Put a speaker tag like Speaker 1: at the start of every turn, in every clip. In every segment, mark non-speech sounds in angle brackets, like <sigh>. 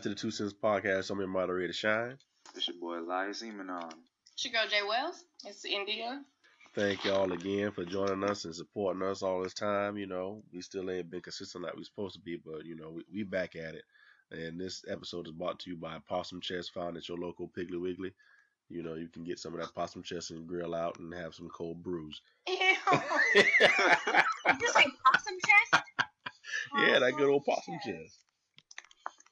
Speaker 1: back to the Two Cents Podcast. I'm your moderator, Shine.
Speaker 2: It's your boy Elias Emanon.
Speaker 3: It's your girl Jay Wells. It's India.
Speaker 1: Thank y'all again for joining us and supporting us all this time. You know, we still ain't been consistent like we supposed to be, but you know, we, we back at it. And this episode is brought to you by Possum Chest, found at your local Piggly Wiggly. You know, you can get some of that possum chest and grill out and have some cold brews. <laughs>
Speaker 3: Ew.
Speaker 4: You say <laughs> possum chest?
Speaker 1: yeah, that good old possum chest.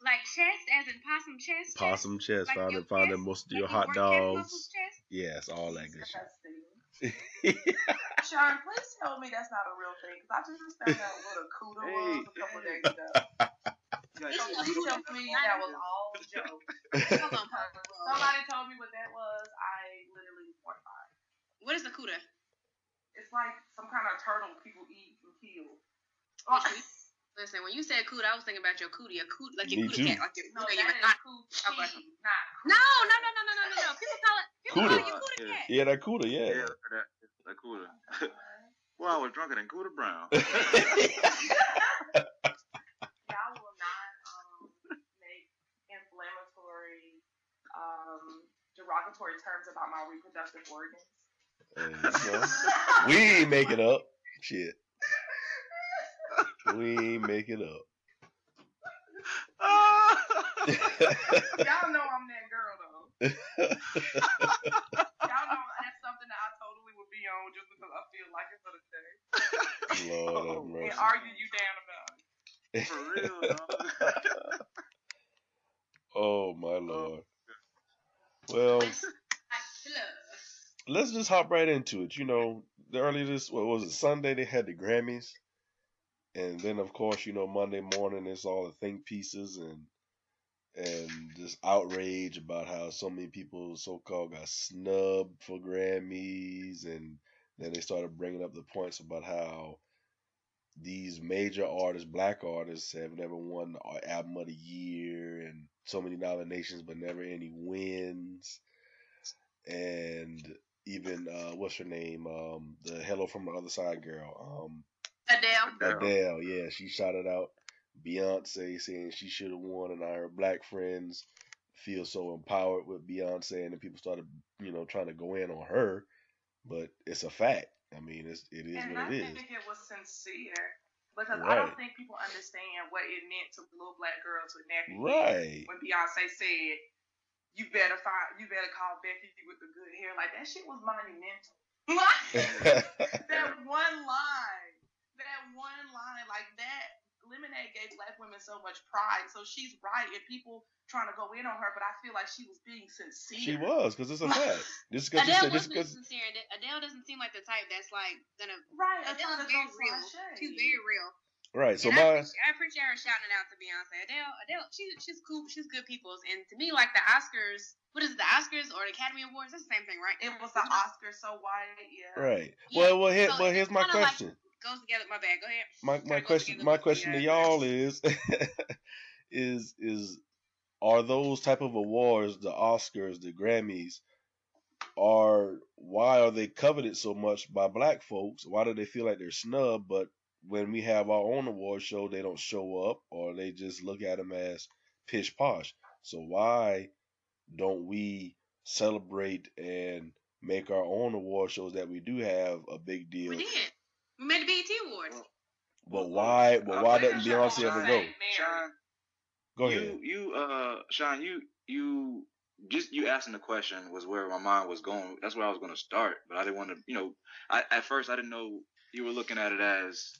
Speaker 4: Like chest as in possum chest? chest?
Speaker 1: Possum chest,
Speaker 4: Like
Speaker 1: found
Speaker 4: your
Speaker 1: in found in
Speaker 4: chest?
Speaker 1: most of your
Speaker 4: your
Speaker 1: hot dogs.
Speaker 4: muscles chest?
Speaker 1: Yes, all that good shit. <laughs>
Speaker 5: Sean, please tell me that's not a real thing. Cause I just found out what a CUDA was a couple days ago. <laughs> Please tell me that was all joke. <laughs>
Speaker 3: Hold on, Papa.
Speaker 5: Somebody told me what that was. I literally was mortified.
Speaker 3: What is a CUDA?
Speaker 5: It's like some kind of turtle people eat and kill.
Speaker 3: What you eat? Listen, when you said CUDA, I was thinking about your cootie, a cootie, like your
Speaker 1: Me
Speaker 3: cootie
Speaker 1: too.
Speaker 3: cat, like your,
Speaker 5: No,
Speaker 3: you know, your not.
Speaker 5: coochie,
Speaker 3: Okay.
Speaker 5: not
Speaker 3: No, no, no, no, no, no, no, no. People call it. People
Speaker 1: Cuda.
Speaker 3: call it your cootie
Speaker 2: Yeah.
Speaker 3: cat.
Speaker 1: Yeah, that cooler,
Speaker 2: Yeah,
Speaker 1: yeah.
Speaker 2: that, that Cuda. <laughs> well, I was drunker than Cooter Brown. <laughs> <laughs>
Speaker 5: Y'all will not um, make inflammatory, um, derogatory terms about my reproductive organs.
Speaker 1: And, you know, we ain't make it up. Shit. We ain't make it up. <laughs>
Speaker 5: Y'all know I'm that girl though. <laughs> Y'all know that's something that I totally would be on just because I feel like it for the day.
Speaker 1: Lord <laughs> have
Speaker 5: And argue you down about it.
Speaker 2: For real, dog.
Speaker 1: oh my oh, lord. Well, let's just hop right into it. You know, the earlier this what was it Sunday they had the Grammys, and then of course you know Monday morning it's all the think pieces and and just outrage about how so many people so called got snubbed for Grammys, and then they started bringing up the points about how these major artists, black artists, have never won the album of the year, and so many nominations but never any wins, and even uh, what's her name, um, the Hello from the Other Side girl, um,
Speaker 3: Adele.
Speaker 1: Adele, yeah, she shouted out Beyonce saying she should have won, and now her black friends feel so empowered with Beyonce, and then people started, you know, trying to go in on her, but it's a fact. I mean, it's it is
Speaker 5: And
Speaker 1: what
Speaker 5: I
Speaker 1: it is.
Speaker 5: think it was sincere because I don't think people understand what it meant to little black girls with nappy hair
Speaker 1: Right.
Speaker 5: when Beyonce said, "You better find, you better call Becky with the good hair." Like that shit was monumental. <laughs> <laughs> that one line, that one line, like that. Lemonade gave black women so much pride, so she's right. And people trying to go in on her, but I feel like she was being sincere.
Speaker 1: she was, because it's a fact. <laughs> Just because she
Speaker 3: Adele
Speaker 1: said, just
Speaker 3: wasn't
Speaker 1: because.
Speaker 3: sincere. Adele doesn't seem like the type that's like gonna.
Speaker 5: right. I'm
Speaker 3: Adele's very real. She's very real.
Speaker 1: Right. So
Speaker 3: and I,
Speaker 1: my.
Speaker 3: appreciate, I appreciate her shouting out to Beyonce. Adele, Adele, she's she's cool. She's good people's. And to me, like the Oscars, what is it, the Oscars or the Academy Awards? That's the same thing, right?
Speaker 5: It was the Oscars, so why? yeah.
Speaker 1: Right.
Speaker 3: Yeah,
Speaker 1: Well, well, here,
Speaker 3: so
Speaker 1: well, here's my
Speaker 3: kinda like-
Speaker 1: question.
Speaker 3: Goes together. My bad. Go ahead.
Speaker 1: my my question
Speaker 3: together
Speaker 1: my question to
Speaker 3: uh,
Speaker 1: y'all is <laughs> is is are those type of awards the oscars the grammys are why are they coveted so much by black folks why do they feel like they're snubbed but when we have our own award show they don't show up or they just look at them as pish posh so why don't we celebrate and make our own award shows that we do have a big deal
Speaker 3: We did. We made the BET Awards.
Speaker 2: Well,
Speaker 1: but why but why doesn't Beyonce ever go?
Speaker 2: Sean,
Speaker 1: Go ahead.
Speaker 2: you, you, uh, Sean, you, you, just you asking the question was where my mind was going. That's where I was going to start, but I didn't want to, you know, I at first I didn't know you were looking at it as,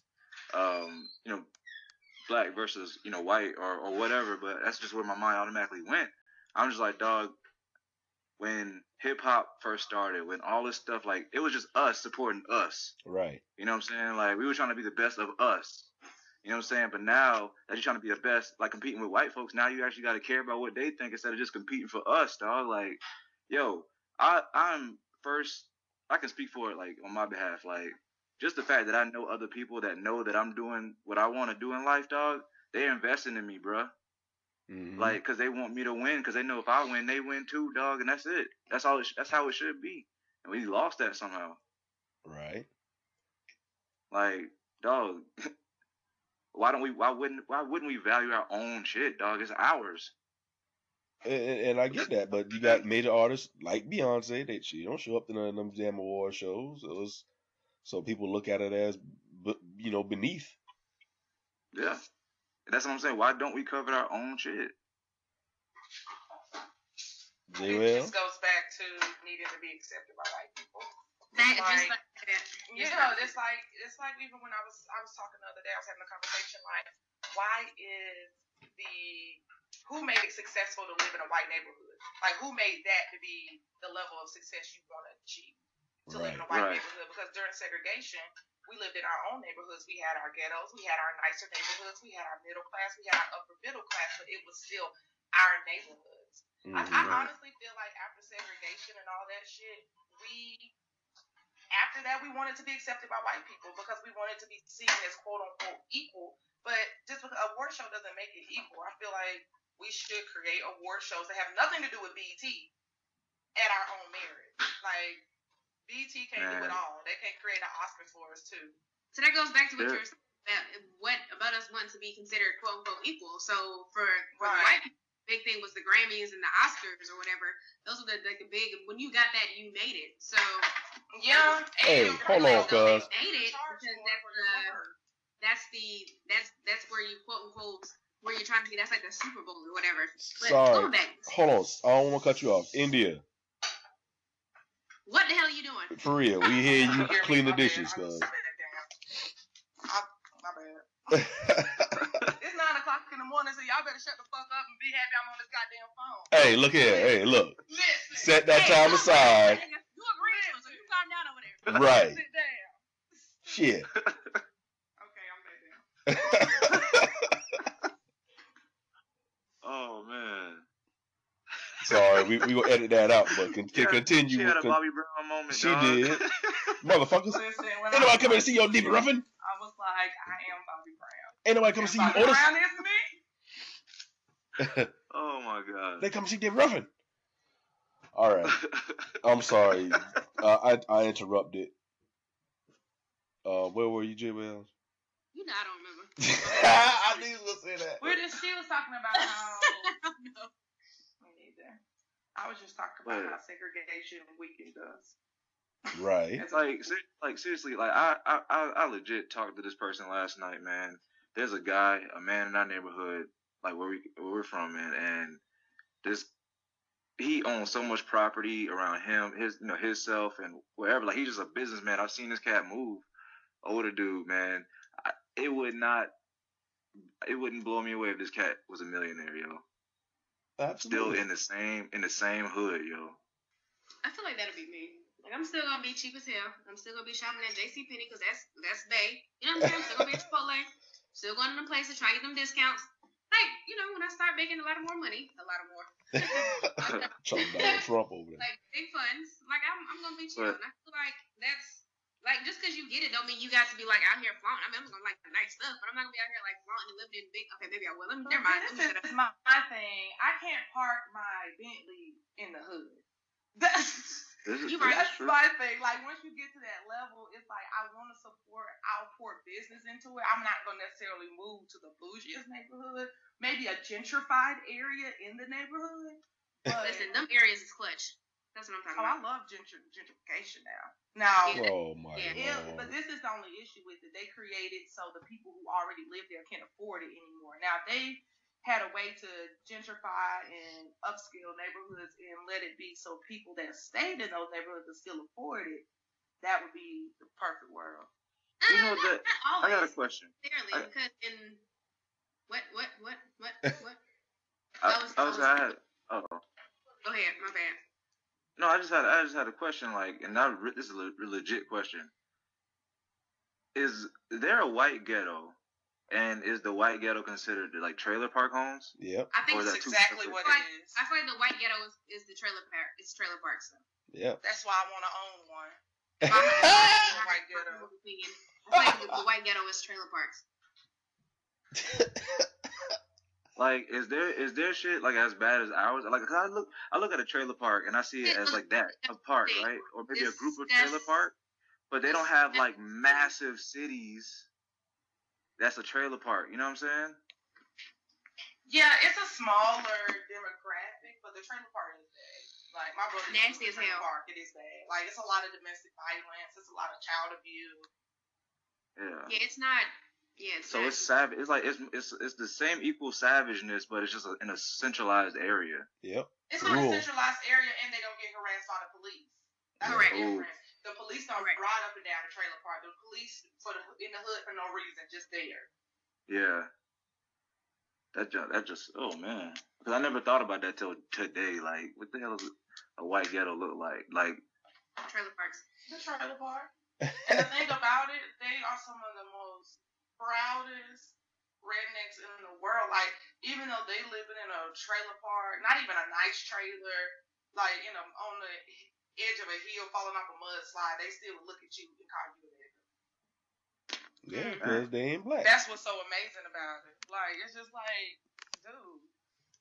Speaker 2: um, you know, black versus you know white or or whatever. But that's just where my mind automatically went. I'm just like, dog. When hip hop first started, when all this stuff like it was just us supporting us.
Speaker 1: Right.
Speaker 2: You know what I'm saying? Like we were trying to be the best of us. You know what I'm saying? But now that you're trying to be the best, like competing with white folks, now you actually got to care about what they think instead of just competing for us, dog. Like, yo, I I'm first. I can speak for it, like on my behalf. Like, just the fact that I know other people that know that I'm doing what I want to do in life, dog. They're investing in me, bruh.
Speaker 1: Mhm.
Speaker 2: Like, cause they want me to win, cause they know if I win, they win too, dog, and that's it. That's all. It sh- that's how it should be. And we lost that somehow.
Speaker 1: right.
Speaker 2: Like, dog, <laughs> why don't we? Why wouldn't? Why wouldn't we value our own shit, dog? It's ours.
Speaker 1: And, and, I get that, but you got major artists like Beyonce that she don't show up to none of them damn award shows. It was, so people look at it as, you know, beneath.
Speaker 2: Yeah, that's what I'm saying. Why don't we cover our own shit?
Speaker 5: It
Speaker 1: JL.
Speaker 5: just goes back to needing to be accepted by white people.
Speaker 3: That,
Speaker 5: Like-
Speaker 3: just like that.
Speaker 5: You
Speaker 3: Just
Speaker 5: know, it's like it's like even when I was I was talking the other day, I was having a conversation like, why is the who made it successful to live in a white neighborhood? Like who made that to be the level of success you want to achieve to live in a white
Speaker 2: Right.
Speaker 5: neighborhood? Because during segregation, we lived in our own neighborhoods. We had our ghettos, we had our nicer neighborhoods, we had our middle class, we had our upper middle class, but it was still our neighborhoods. I, I
Speaker 1: Mhm.
Speaker 5: honestly feel like after segregation and all that shit, we after that we wanted to be accepted by white people because we wanted to be seen as quote unquote equal. But just because a award show doesn't make it equal, I feel like we should create award shows that have nothing to do with BET at our own merit. Like BET can't do it all. They can't create an Oscar for us too.
Speaker 3: So that goes back to what
Speaker 2: Yeah.
Speaker 3: you're saying about what about us wanting to be considered quote unquote equal. So for, for the
Speaker 5: Right.
Speaker 3: white people, big thing was the Grammys and the Oscars or whatever. Those were the, like the big when you got that you made it. So
Speaker 5: Yeah.
Speaker 1: Hey, hold on, cuz.
Speaker 3: made it because that's the that's the that's that's where you quote unquote where you're trying to be. That's like the Super Bowl or whatever. But
Speaker 1: Sorry. Hold on. I don't want to cut you off. India,
Speaker 3: what the hell are you doing?
Speaker 1: for real. We hear you clean the dishes,
Speaker 5: I
Speaker 1: cuz.
Speaker 5: just set that down. I- My bad. <laughs> It's nine o'clock in the morning, so y'all better shut the fuck up and be happy I'm on this goddamn phone.
Speaker 1: hey, look here. Hey, look.
Speaker 5: Listen.
Speaker 1: Set that
Speaker 3: Hey,
Speaker 1: time
Speaker 3: you
Speaker 1: aside.
Speaker 3: agree, You agree, so you calm down over there.
Speaker 1: Right.
Speaker 5: Sit down.
Speaker 1: Shit. <laughs>
Speaker 5: Okay, I'm back down. <laughs>
Speaker 2: Oh man.
Speaker 1: Sorry, we we gonna edit that out, but can, can
Speaker 2: Yeah,
Speaker 1: continue.
Speaker 2: She had a
Speaker 1: con-
Speaker 2: Bobby Brown moment.
Speaker 1: She
Speaker 2: dog.
Speaker 1: did. <laughs> Motherfuckers.
Speaker 5: Listen, when
Speaker 1: Ain't
Speaker 5: I,
Speaker 1: nobody coming to see your Dave Ruffin.
Speaker 5: I was like, I am Bobby Brown.
Speaker 1: Ain't nobody coming to see you,
Speaker 5: Bobby
Speaker 1: Otis.
Speaker 5: Brown is me. <laughs>
Speaker 2: oh my god.
Speaker 1: They come see Dave Ruffin. All right. I'm sorry. Uh, I I interrupted. Uh, where were you, J. Wells?
Speaker 3: You know I don't remember. <laughs>
Speaker 1: I knew you was gonna say that.
Speaker 5: We're just, she was talking about how.
Speaker 3: I don't know.
Speaker 5: Me neither. I was just talking about
Speaker 2: Wait.
Speaker 5: how segregation weakened us.
Speaker 1: Right. <laughs>
Speaker 5: As a
Speaker 2: like, ser- like seriously, like I, I, I, I legit talked to this person last night, man. There's a guy, a man in our neighborhood, like where we, where we're from, man, and this, he owns so much property around him, his, you know, himself and wherever. Like he's just a businessman. I've seen this cat move. Older dude, man. I, it would not, it wouldn't blow me away if this cat was a millionaire, yo. Still in the same, in the same hood, yo.
Speaker 3: I feel like that'll be me. Like I'm still gonna be cheap as hell. I'm still gonna be shopping at J.C. Penney because that's that's Bay. You know what I'm saying? I'm still gonna be at Chipotle. Still going to them places, trying to get them discounts. Like you know, when I start making a lot of more money, a lot of more, <laughs>
Speaker 1: Chuck Donald <laughs> Trump over there.
Speaker 3: like big funds, like I'm I'm gonna be chill.
Speaker 2: But-
Speaker 3: and I feel like that's like just because you get it don't mean you got to be like out here flaunting. I mean, I'm gonna like the nice stuff, but I'm not gonna be out here like flaunting and living in big. Okay, maybe I will. Let me,
Speaker 5: But
Speaker 3: never mind. Let me
Speaker 5: This
Speaker 3: shut up.
Speaker 5: is my, my thing. I can't park my Bentley in the hood. <laughs> That's
Speaker 2: This is,
Speaker 3: You right.
Speaker 5: that's
Speaker 2: true.
Speaker 5: my thing. Like once you get to that level, it's like I want to support. I'll pour business into it. I'm not gonna necessarily move to the bougiest neighborhood. Maybe a gentrified area in the neighborhood. But,
Speaker 3: Listen, them areas is clutch. That's what I'm talking
Speaker 5: oh, I love gentr- gentrification now. Now,
Speaker 1: Oh my
Speaker 3: Yeah.
Speaker 5: Yeah,
Speaker 1: lord.
Speaker 5: but this is the only issue with it. They created so the people who already live there can't afford it anymore. Now if they had a way to gentrify and upscale neighborhoods and let it be so people that stayed in those neighborhoods could still afford it. That would be the perfect world.
Speaker 2: You know
Speaker 3: Uh,
Speaker 2: that-
Speaker 3: not
Speaker 2: I got a question.
Speaker 3: Clearly,
Speaker 2: I-
Speaker 3: because in what what what what what? <laughs>
Speaker 2: I,
Speaker 3: That was-
Speaker 2: I was,
Speaker 3: that was-
Speaker 2: I had, oh,
Speaker 3: Go ahead, my bad.
Speaker 2: No, I just had, I just had a question, like, and I, re- this is a le- legit question. Is there a white ghetto, and is the white ghetto considered like trailer park homes?
Speaker 1: Yep.
Speaker 3: I think
Speaker 2: Or
Speaker 3: it's
Speaker 2: that
Speaker 5: That's exactly
Speaker 2: separate.
Speaker 5: what
Speaker 3: Like,
Speaker 5: it is.
Speaker 3: I feel like the white ghetto is, is the trailer park. It's trailer park stuff.
Speaker 1: Yep.
Speaker 5: That's why I want to own one. <laughs>
Speaker 3: My
Speaker 5: White ghetto.
Speaker 3: I feel like the, the white ghetto is trailer parks. <laughs>
Speaker 2: Like, is there is there shit like as bad as ours? Like, 'cause I look I look at a trailer park and I see it as like that a park, right? Or maybe a group of trailer park, but they don't have like massive cities. That's a trailer park. You know what I'm saying?
Speaker 5: Yeah, it's a smaller demographic, but the trailer park is bad. Like my brother used to
Speaker 3: Nasty as
Speaker 5: in a trailer
Speaker 3: hell.
Speaker 5: park, it is bad. Like it's a lot of domestic violence, it's a lot of child abuse.
Speaker 2: Yeah.
Speaker 3: Yeah, it's not. Yeah, it's
Speaker 2: So
Speaker 3: not.
Speaker 2: it's savage. It's like it's it's it's the same equal savageness, but it's just a, in a centralized area.
Speaker 1: Yep.
Speaker 5: It's not a centralized area, and they don't get harassed by the police. That's
Speaker 3: Correct.
Speaker 5: the. The police don't
Speaker 3: Correct.
Speaker 5: ride up and down the trailer park. The police for the in the hood for no reason, just there.
Speaker 2: Yeah. That just that just oh man, because I never thought about that till today. Like, what the hell does a white ghetto look like? Like,
Speaker 3: trailer parks.
Speaker 5: The trailer park. And the thing about it, they are some of the most proudest rednecks in the world. Like, even though they living in a trailer park, not even a nice trailer, like you know, on the edge of a hill falling off a mudslide, they still look at you and call you a nigga.
Speaker 1: Yeah, because they ain't black.
Speaker 5: That's what's so amazing about it. Like, it's just like, dude,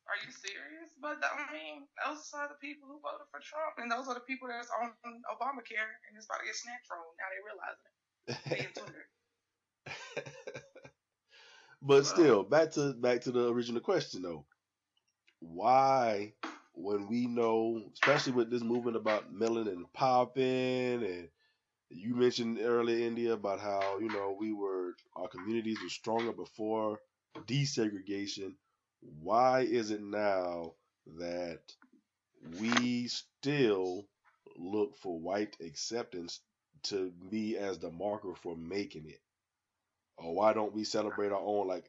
Speaker 5: are you serious? But I mean, those are the people who voted for Trump, and those are the people that's on Obamacare, and it's about to get snatched from. Now they realizing it. They in Twitter.
Speaker 1: But still, back to back to the original question though. Why, when we know, especially with this movement about melanin popping, and you mentioned earlier, India, about how you know we were our communities were stronger before desegregation. Why is it now that we still look for white acceptance to be as the marker for making it? Or why don't we celebrate our own? Like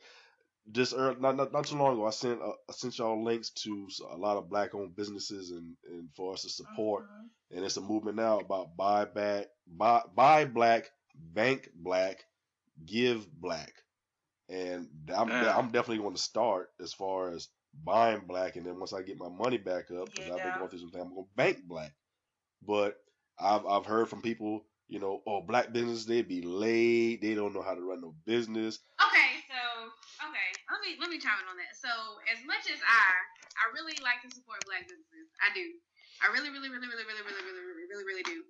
Speaker 1: just early, not, not not too long ago, I sent uh, I sent y'all links to a lot of black owned businesses and and for us to support.
Speaker 5: Mhm.
Speaker 1: And it's a movement now about buy back, buy buy black, bank black, give black. And I'm
Speaker 2: Yeah.
Speaker 1: I'm definitely going to start as far as buying black, and then once I get my money back up, because I've been going through some things, I'm going to bank black. But I've I've heard from people, you know, oh, black business they be late. they don't know how to run no business.
Speaker 3: Okay, so okay, let me let me chime in on that. So as much as I I really like to support black businesses, I do. I really, really, really, really, really, really, really, really, really, really do.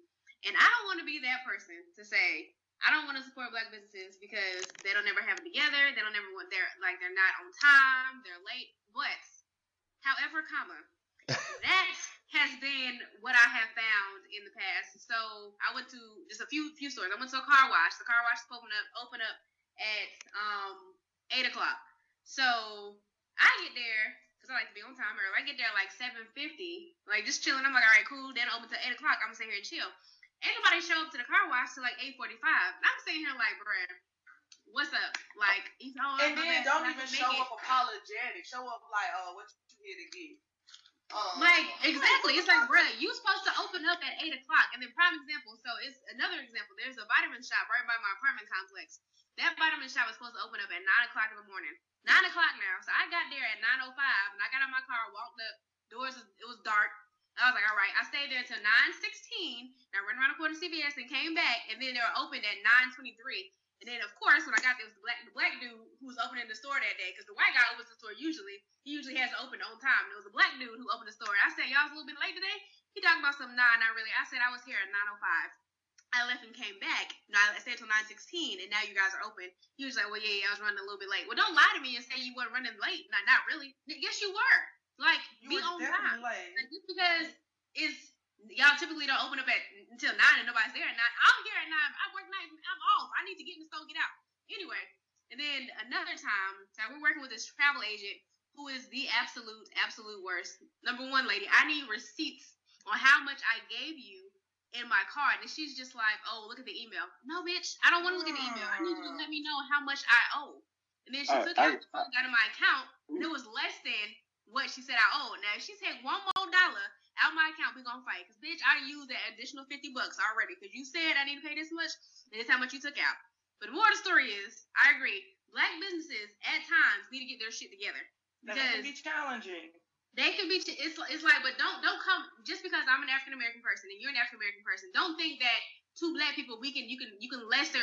Speaker 3: And I don't want to be that person to say I don't want to support black businesses because they don't ever have it together. They don't ever want they're like they're not on time. They're late. But however, comma <laughs> that has been what I have found in the past. So I went to just a few few stores. I went to a car wash. The car wash open up open up at um eight o'clock. So I get there because I like to be on time early. I get there like seven fifty, like just chilling. I'm like, all right, cool. Then open till eight o'clock. I'm gonna sit here and chill. Ain't nobody show up to the car wash till like eight forty five. I'm sitting here like, bruh, what's up? Like, you know,
Speaker 5: And then don't even show
Speaker 3: it.
Speaker 5: up apologetic. Show up like, oh, what you here to get? Um,
Speaker 3: Like exactly, it's like, bruh, you supposed to open up at eight o'clock. And then prime example, so it's another example. There's a vitamin shop right by my apartment complex. That vitamin shop was supposed to open up at nine o'clock in the morning. Nine o'clock now, so I got there at nine o five, and I got out my car, walked up. Doors, was, it was dark. I was like, all right. I stayed there until nine sixteen. And I ran around the corner to CVS and came back, and then they were open at nine twenty three. And then, of course, when I got there, was the black, the black dude who was opening the store that day. Because the white guy opens the store usually. He usually has it open on time. There was a black dude who opened the store. I said, y'all was a little bit late today? He talking about some, nah, not really. I said I was here at 9.05. I left and came back. No, I stayed till 9.16, and now you guys are open. He was like, well, yeah, yeah, I was running a little bit late. Well, don't lie to me and say you weren't running late. Not, not really. Yes, you were. Like,
Speaker 5: you
Speaker 3: be on time.
Speaker 5: late.
Speaker 3: Like, just because it's y'all typically don't open up at until nine and nobody's there at nine. I'm here at nine. I work nights. I'm off. I need to get in the store, get out. Anyway, and then another time, so we're working with this travel agent who is the absolute, absolute worst. Number one, lady, I need receipts on how much I gave you in my card. And she's just like, oh, look at the email. No, bitch, I don't want to look at the email. I need you to let me know how much I owe. And then she uh,
Speaker 2: I-
Speaker 3: took
Speaker 2: I-
Speaker 3: out the phone, got in my account, and it was less than what she said I owed. Now, if she take one more dollar out my account, we gonna fight. Cause bitch, I used that additional fifty bucks already. Cause you said I need to pay this much, and this how much you took out. But the more of the story is, I agree. Black businesses at times need to get their shit together
Speaker 5: That can be challenging.
Speaker 3: they can be. It's it's like, but don't don't come just because I'm an African American person and you're an African American person. Don't think that two black people we can you can you can lesser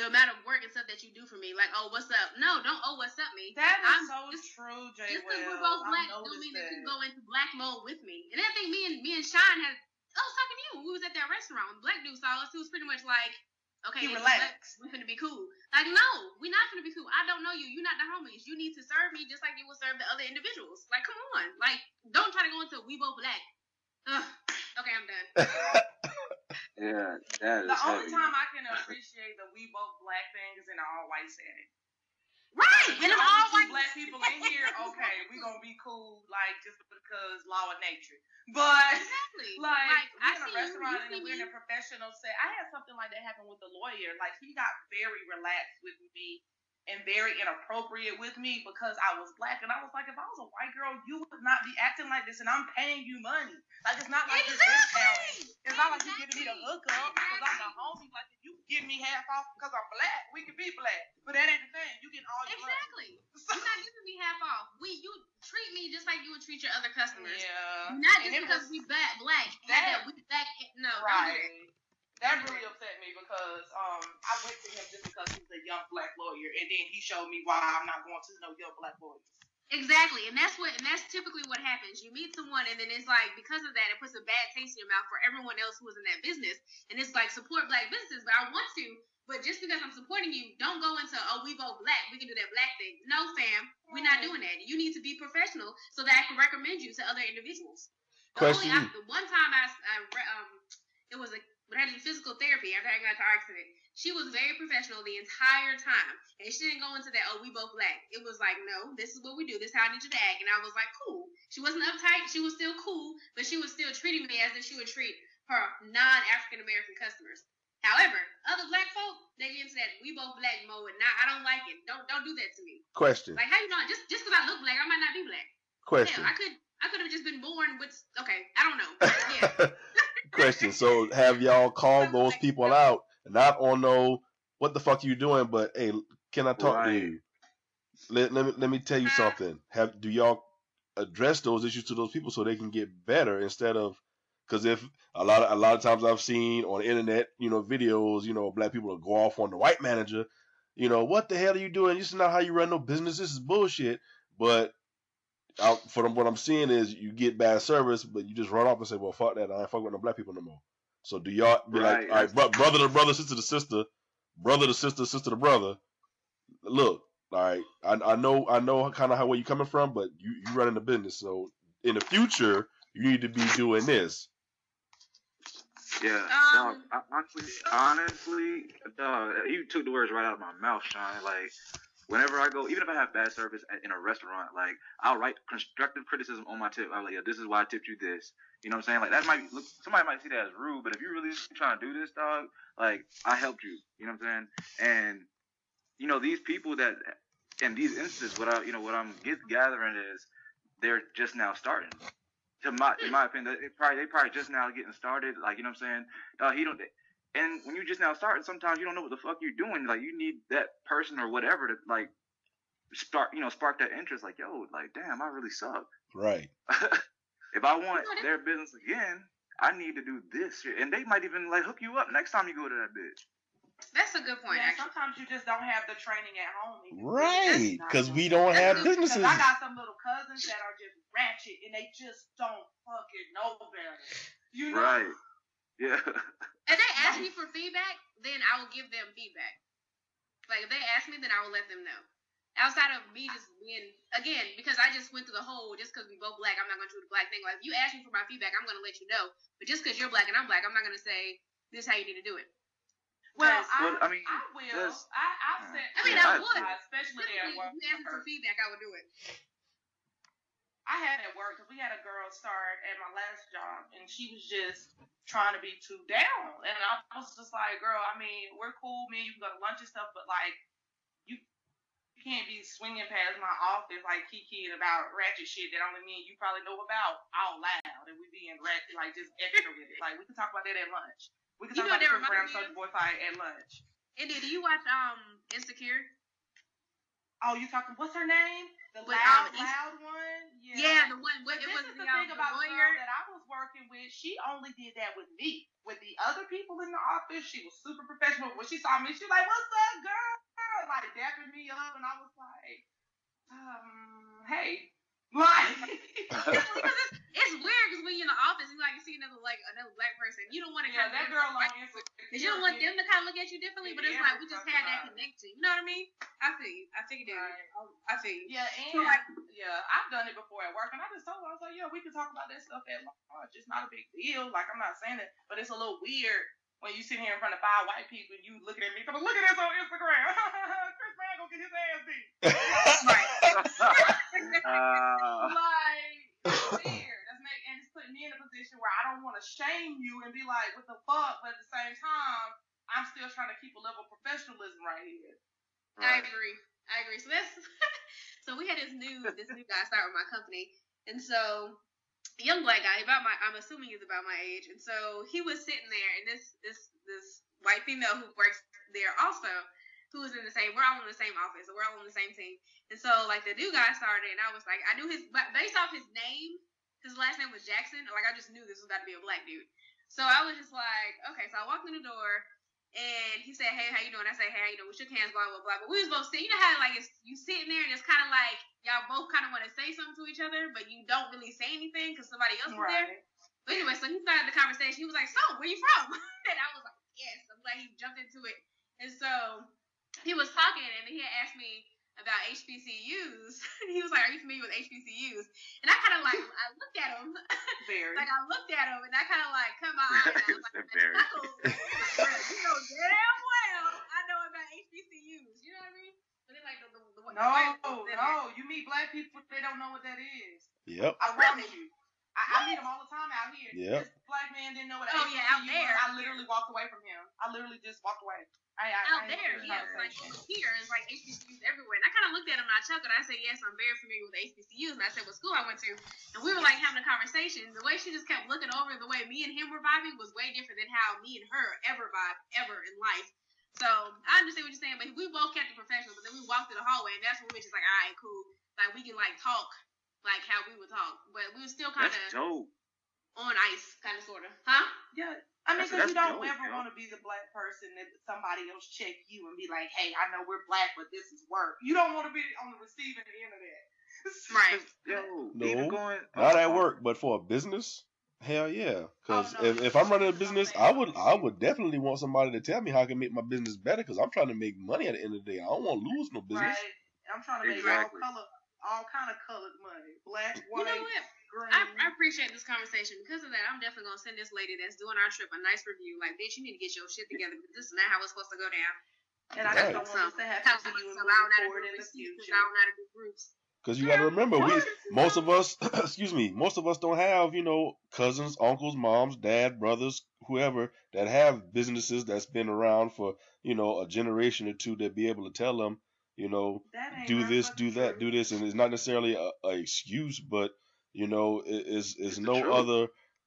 Speaker 3: the amount of work and stuff that you do for me. Like, oh, what's up? No, don't oh, what's up me.
Speaker 5: That is
Speaker 3: I'm-
Speaker 5: so
Speaker 3: just-
Speaker 5: true, Jay
Speaker 3: Just because we're both black don't mean that you
Speaker 5: that.
Speaker 3: go into black mode with me. And I think me and me and Sean had I was talking to you when we was at that restaurant when the black dude saw us, he was pretty much like, Okay,
Speaker 5: He
Speaker 3: it's black,
Speaker 5: relaxed.
Speaker 3: we finna be cool. Like, no, we're not gonna be cool. I don't know you. You're not the homies. You need to serve me just like you will serve the other individuals. Like, come on. Like, don't try to go into we both black. Ugh. Okay, I'm done. <laughs>
Speaker 2: Yeah, that is
Speaker 5: The only
Speaker 2: heavy.
Speaker 5: time I can appreciate the we both black thing is in an all white setting.
Speaker 3: Right. And
Speaker 5: And
Speaker 3: I'm
Speaker 5: all
Speaker 3: all
Speaker 5: two
Speaker 3: like,
Speaker 5: black <laughs> people in here, okay, we gonna be cool, like just because law of nature. But
Speaker 3: exactly.
Speaker 5: like,
Speaker 3: I
Speaker 5: we're in a
Speaker 3: see you.
Speaker 5: restaurant
Speaker 3: You see
Speaker 5: and we're in a professional set. I had something like that happen with the lawyer. Like he got very relaxed with me and very inappropriate with me because I was black. And I was like, if I was a white girl, you would not be acting like this, and I'm paying you money. Like it's not like you're discounting.
Speaker 3: Exactly.
Speaker 5: It's not like you giving me the
Speaker 3: Exactly.
Speaker 5: hookup because I'm the homie. Like if you give me half off because I'm black, we can be black. But that ain't the thing. You getting all your money.
Speaker 3: Exactly.
Speaker 5: So- <laughs>
Speaker 3: You're not giving me half off. We you treat me just like you would treat your other customers.
Speaker 5: Yeah.
Speaker 3: Not just because
Speaker 5: was-
Speaker 3: we black black.
Speaker 5: That-
Speaker 3: That, we black no, don't do that.
Speaker 5: Right. That really because um I went to him just because he's a young black lawyer, and then he showed me why I'm not going to no young black lawyers.
Speaker 3: Exactly, and that's what, and that's typically what happens. You meet someone, and then it's like because of that, it puts a bad taste in your mouth for everyone else who is in that business. And it's like support black businesses, but I want to, but just because I'm supporting you, don't go into oh we both black, we can do that black thing. No, fam, we're not doing that. You need to be professional so that I can recommend you to other individuals. The
Speaker 1: Question
Speaker 3: only
Speaker 1: you.
Speaker 3: the one time I, I um it was a did physical therapy after I got into accident. She was very professional the entire time, and she didn't go into that. Oh, we both black. It was like, no, this is what we do. This is how I need you to act. And I was like, cool. She wasn't uptight. She was still cool, but she was still treating me as if she would treat her non-African American customers. However, other black folk, they get into that we both black mode, and I, I don't like it. Don't don't do that to me.
Speaker 1: Question.
Speaker 3: Like how you know? Just just because I look black, I might not be black.
Speaker 1: Question.
Speaker 3: Hell, I could I could have just been born with. Okay, I don't know. <laughs> Yeah.
Speaker 1: Question. So have y'all called those people out? Not on no what the fuck you doing, but hey, can I talk to you? Let, let me let me tell you something. Have do y'all address those issues to those people so they can get better instead of because if a lot of a lot of times I've seen on the internet, you know, videos, you know, black people will go off on the white manager, you know, what the hell are you doing? This is not how you run no business. This is bullshit. But out for them, what I'm seeing is you get bad service, but you just run off and say, well, fuck that. I ain't fucking with no black people no more. So do y'all be
Speaker 2: Right.
Speaker 1: like, all right, bro- brother to brother, sister to sister, brother to sister, sister to brother. Look, all right, I, I know, I know kind of how where you coming from, but you you running the business, so in the future you need to be doing this.
Speaker 2: Yeah,
Speaker 3: Um,
Speaker 2: dog, I- honestly, honestly, dog, you took the words right out of my mouth, Sean. Like, whenever I go, even if I have bad service at, in a restaurant, like, I'll write constructive criticism on my tip. I'm like, yeah, this is why I tipped you this. You know what I'm saying? Like, that might look, somebody might see that as rude, but if you're really trying to do this, dog, like, I helped you. You know what I'm saying? And, you know, these people that, in these instances, what I, you know, what I'm get, gathering is they're just now starting to my in my opinion, they probably they probably just now getting started. Like you know what I'm saying? Uh, he don't. And when you just now starting, sometimes you don't know what the fuck you're doing. Like you need that person or whatever to like start, you know, spark that interest. Like yo, like damn, I really suck.
Speaker 1: Right. <laughs>
Speaker 2: if I want their business again, I need to do this shit. And they might even like hook you up next time you go to that bitch.
Speaker 3: That's a good point.
Speaker 5: Yeah,
Speaker 3: actually.
Speaker 5: sometimes you just don't have the training at home. either.
Speaker 1: Right. Because we don't have
Speaker 3: That's
Speaker 5: Because
Speaker 1: businesses.
Speaker 5: I got some little cousins that are just ratchet and they just don't fucking know better. You know?
Speaker 2: Right. Yeah.
Speaker 3: If they ask me for feedback, then I will give them feedback. Like if they ask me, then I will let them know. Outside of me just being again, because I just went through the whole just because we both black, I'm not gonna do the black thing. Like if you ask me for my feedback, I'm gonna let you know. But just because you're black and I'm black, I'm not gonna say this is how you need to do it.
Speaker 5: Well, I,
Speaker 2: I mean,
Speaker 5: I will. I, I've said.
Speaker 3: I mean,
Speaker 2: I
Speaker 3: would.
Speaker 5: Especially
Speaker 3: if you ask me for feedback, I would do it.
Speaker 5: I had at work because we had a girl start at my last job, and she was just trying to be too down, and I was just like, "Girl, I mean, we're cool, man. You can go to lunch and stuff, but like, you you can't be swinging past my office like kikiing about ratchet shit that only me and you probably know about out loud, and we being ratchet like just extra with it. Like, we can talk about that at lunch. We can
Speaker 3: You
Speaker 5: talk about the Chris Brown
Speaker 3: reminds me
Speaker 5: Soulja
Speaker 3: of?
Speaker 5: Boy fight at lunch.
Speaker 3: Indy, do you watch um Insecure?
Speaker 5: Oh, you talking? What's her name? The
Speaker 3: With,
Speaker 5: loud,
Speaker 3: um, East-
Speaker 5: loud one.
Speaker 3: Yeah, the one.
Speaker 5: But
Speaker 3: it
Speaker 5: this
Speaker 3: was
Speaker 5: is
Speaker 3: the,
Speaker 5: the
Speaker 3: um,
Speaker 5: thing
Speaker 3: the
Speaker 5: about
Speaker 3: lawyer.
Speaker 5: that I was working with, she only did that with me. With the other people in the office, she was super professional. When she saw me, she was like, "What's up, girl?" Like dapping me up, and I was like, um, "Hey." Like,
Speaker 3: because it's, it's weird because when you're in the office, you like you see another like another black person. You don't want to
Speaker 5: yeah, that girl on Instagram.
Speaker 3: you don't want them to kind of look at you differently. But it's like we just had that connection. You know what I mean? I you. Oh, I figured.
Speaker 5: Right.
Speaker 3: I feel you.
Speaker 5: Yeah,
Speaker 3: So,
Speaker 5: and
Speaker 3: like-
Speaker 5: yeah, I've done it before at work, and I just told her, I was like, yeah, we can talk about that stuff at lunch. It's not a big deal. Like, I'm not saying it, but it's a little weird when you sit here in front of five white people and you looking at me, come look at this on Instagram. <laughs> Chris Brown gonna get his ass beat. <laughs>
Speaker 2: Uh, <laughs>
Speaker 5: like, it's weird. That's make, and it's putting me in a position where I don't want to shame you and be like, what the fuck? But at the same time, I'm still trying to keep a level of professionalism right here.
Speaker 3: I agree. I agree. So that's <laughs> so we had this new this new guy start with my company, and so a young black guy about my I'm assuming he's about my age, and so he was sitting there, and this this this white female who works there also, who was in the same we're all in the same office, we're all on the same team, and so like the new guy started, and I was like I knew his but based off his name, his last name was Jackson, like I just knew this was about to be a black dude. So I was just like, okay, so I walked in the door. And he said, "Hey, how you doing?" I said, "Hey, you know, We shook hands, blah blah blah. But we was both sitting. You know how like it's you sitting there and it's kind of like y'all both kind of want to say something to each other, but you don't really say anything because somebody else was there. But anyway, so he started the conversation. He was like, "So, where you from?" <laughs> and I was like, "Yes." I'm glad he jumped into it. And so <laughs> he was talking, and he had asked me about HBCUs. <laughs> he was like, "Are you familiar with HBCUs?" And I kind of like I looked at him, <laughs>
Speaker 5: Very.
Speaker 3: like I looked at him, and I kind of like cut my eye, and I was like,
Speaker 2: Very.
Speaker 3: "No, you know damn well I know about HBCUs." You know what I mean? But then like the the, the, the
Speaker 5: No,
Speaker 3: white people said that.
Speaker 5: no. You meet black people, they don't know what that is.
Speaker 1: Yep.
Speaker 5: I promise you. I, I meet them all the time out here.
Speaker 1: Yep.
Speaker 5: This black man didn't know what
Speaker 3: Oh, yeah, out there.
Speaker 5: I literally walked away from him. I literally just walked away. I, I,
Speaker 3: out
Speaker 5: I
Speaker 3: there,
Speaker 5: heard
Speaker 3: yeah, like
Speaker 5: conversation.
Speaker 3: here, it's like HBCUs everywhere. And I kind of looked at him and I chuckled. I said, "Yes, I'm very familiar with HBCUs." And I said, "What school I went to?" And we were like having a conversation. The way she just kept looking over, the way me and him were vibing was way different than how me and her ever vibe ever in life. So I understand what you're saying, but we both kept it professional. But then we walked through the hallway, and that's when we were just like, "All right, cool." Like we can like talk like how we would talk, but we were still kind of on ice, kind of sorta, huh?
Speaker 5: Yeah. I mean, because you don't ever want to be the black person that somebody else check you and be like, hey, I know we're black, but this is work. You don't want to be on the receiving end of that. <laughs>
Speaker 3: Right.
Speaker 2: Yo,
Speaker 1: No,
Speaker 2: going
Speaker 1: Not oh, at
Speaker 2: oh,
Speaker 1: work, but for a business, hell yeah. Because
Speaker 5: Oh, no,
Speaker 1: if, if I'm running a business, I would I would definitely want somebody to tell me how I can make my business better. Because I'm trying to make money at the end of the day. I don't want to lose no business.
Speaker 5: Right. I'm trying to make
Speaker 2: Exactly.
Speaker 5: all color, all kind of colored money. Black,
Speaker 3: You
Speaker 5: white,
Speaker 3: know what?
Speaker 5: Green.
Speaker 3: I, I appreciate this conversation. Because of that, I'm definitely gonna send this lady that's doing our trip a nice review. Like, bitch, you need to get your shit together because this is not how it's supposed to go down.
Speaker 5: and I
Speaker 1: Right.
Speaker 5: just don't
Speaker 3: So,
Speaker 5: want this to happen to you
Speaker 3: myself, I don't know how to do
Speaker 5: in the future.
Speaker 3: I don't know how to do groups.
Speaker 1: Because you got to remember, we most of us, <clears throat> excuse me, most of us don't have you know cousins, uncles, moms, dad, brothers, whoever that have businesses that's been around for you know a generation or two that be able to tell them you know do this, do that,
Speaker 5: truth.
Speaker 1: do this, and it's not necessarily a, a excuse, but you know, it is is
Speaker 2: It's
Speaker 1: no
Speaker 2: truth.
Speaker 1: other.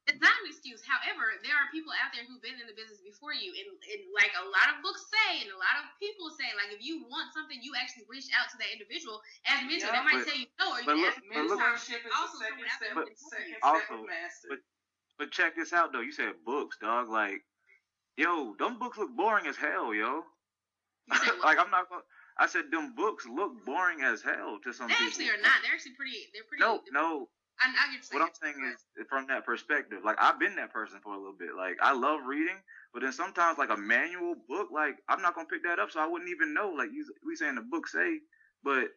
Speaker 3: It's not an excuse. However, there are people out there who've been in the business before you, and, and like a lot of books say, and a lot of people say, like if you want something, you actually reach out to that individual as a mentor.
Speaker 5: Yeah,
Speaker 3: they might
Speaker 2: but-
Speaker 3: say you no, or you
Speaker 2: but
Speaker 3: can
Speaker 2: look-
Speaker 3: ask them
Speaker 2: look-
Speaker 5: Mentorship is
Speaker 3: Also,
Speaker 5: the second
Speaker 3: someone out
Speaker 5: step,
Speaker 3: there
Speaker 5: the
Speaker 3: who can
Speaker 5: second
Speaker 3: help
Speaker 2: you.
Speaker 5: of master.
Speaker 2: but- But check this out though. You said books, dog. Like, yo, them books look boring as hell, yo.
Speaker 3: You say <laughs> what?
Speaker 2: like I'm not gonna. I said them books look boring as hell to some
Speaker 3: they
Speaker 2: people.
Speaker 3: actually are not. They're actually pretty. They're pretty.
Speaker 2: No, no.
Speaker 3: I, I get
Speaker 2: What I'm saying is eh, from that perspective. Like I've been that person for a little bit. Like I love reading, but then sometimes like a manual book, like I'm not gonna pick that up, so I wouldn't even know. Like you, we saying the book say, but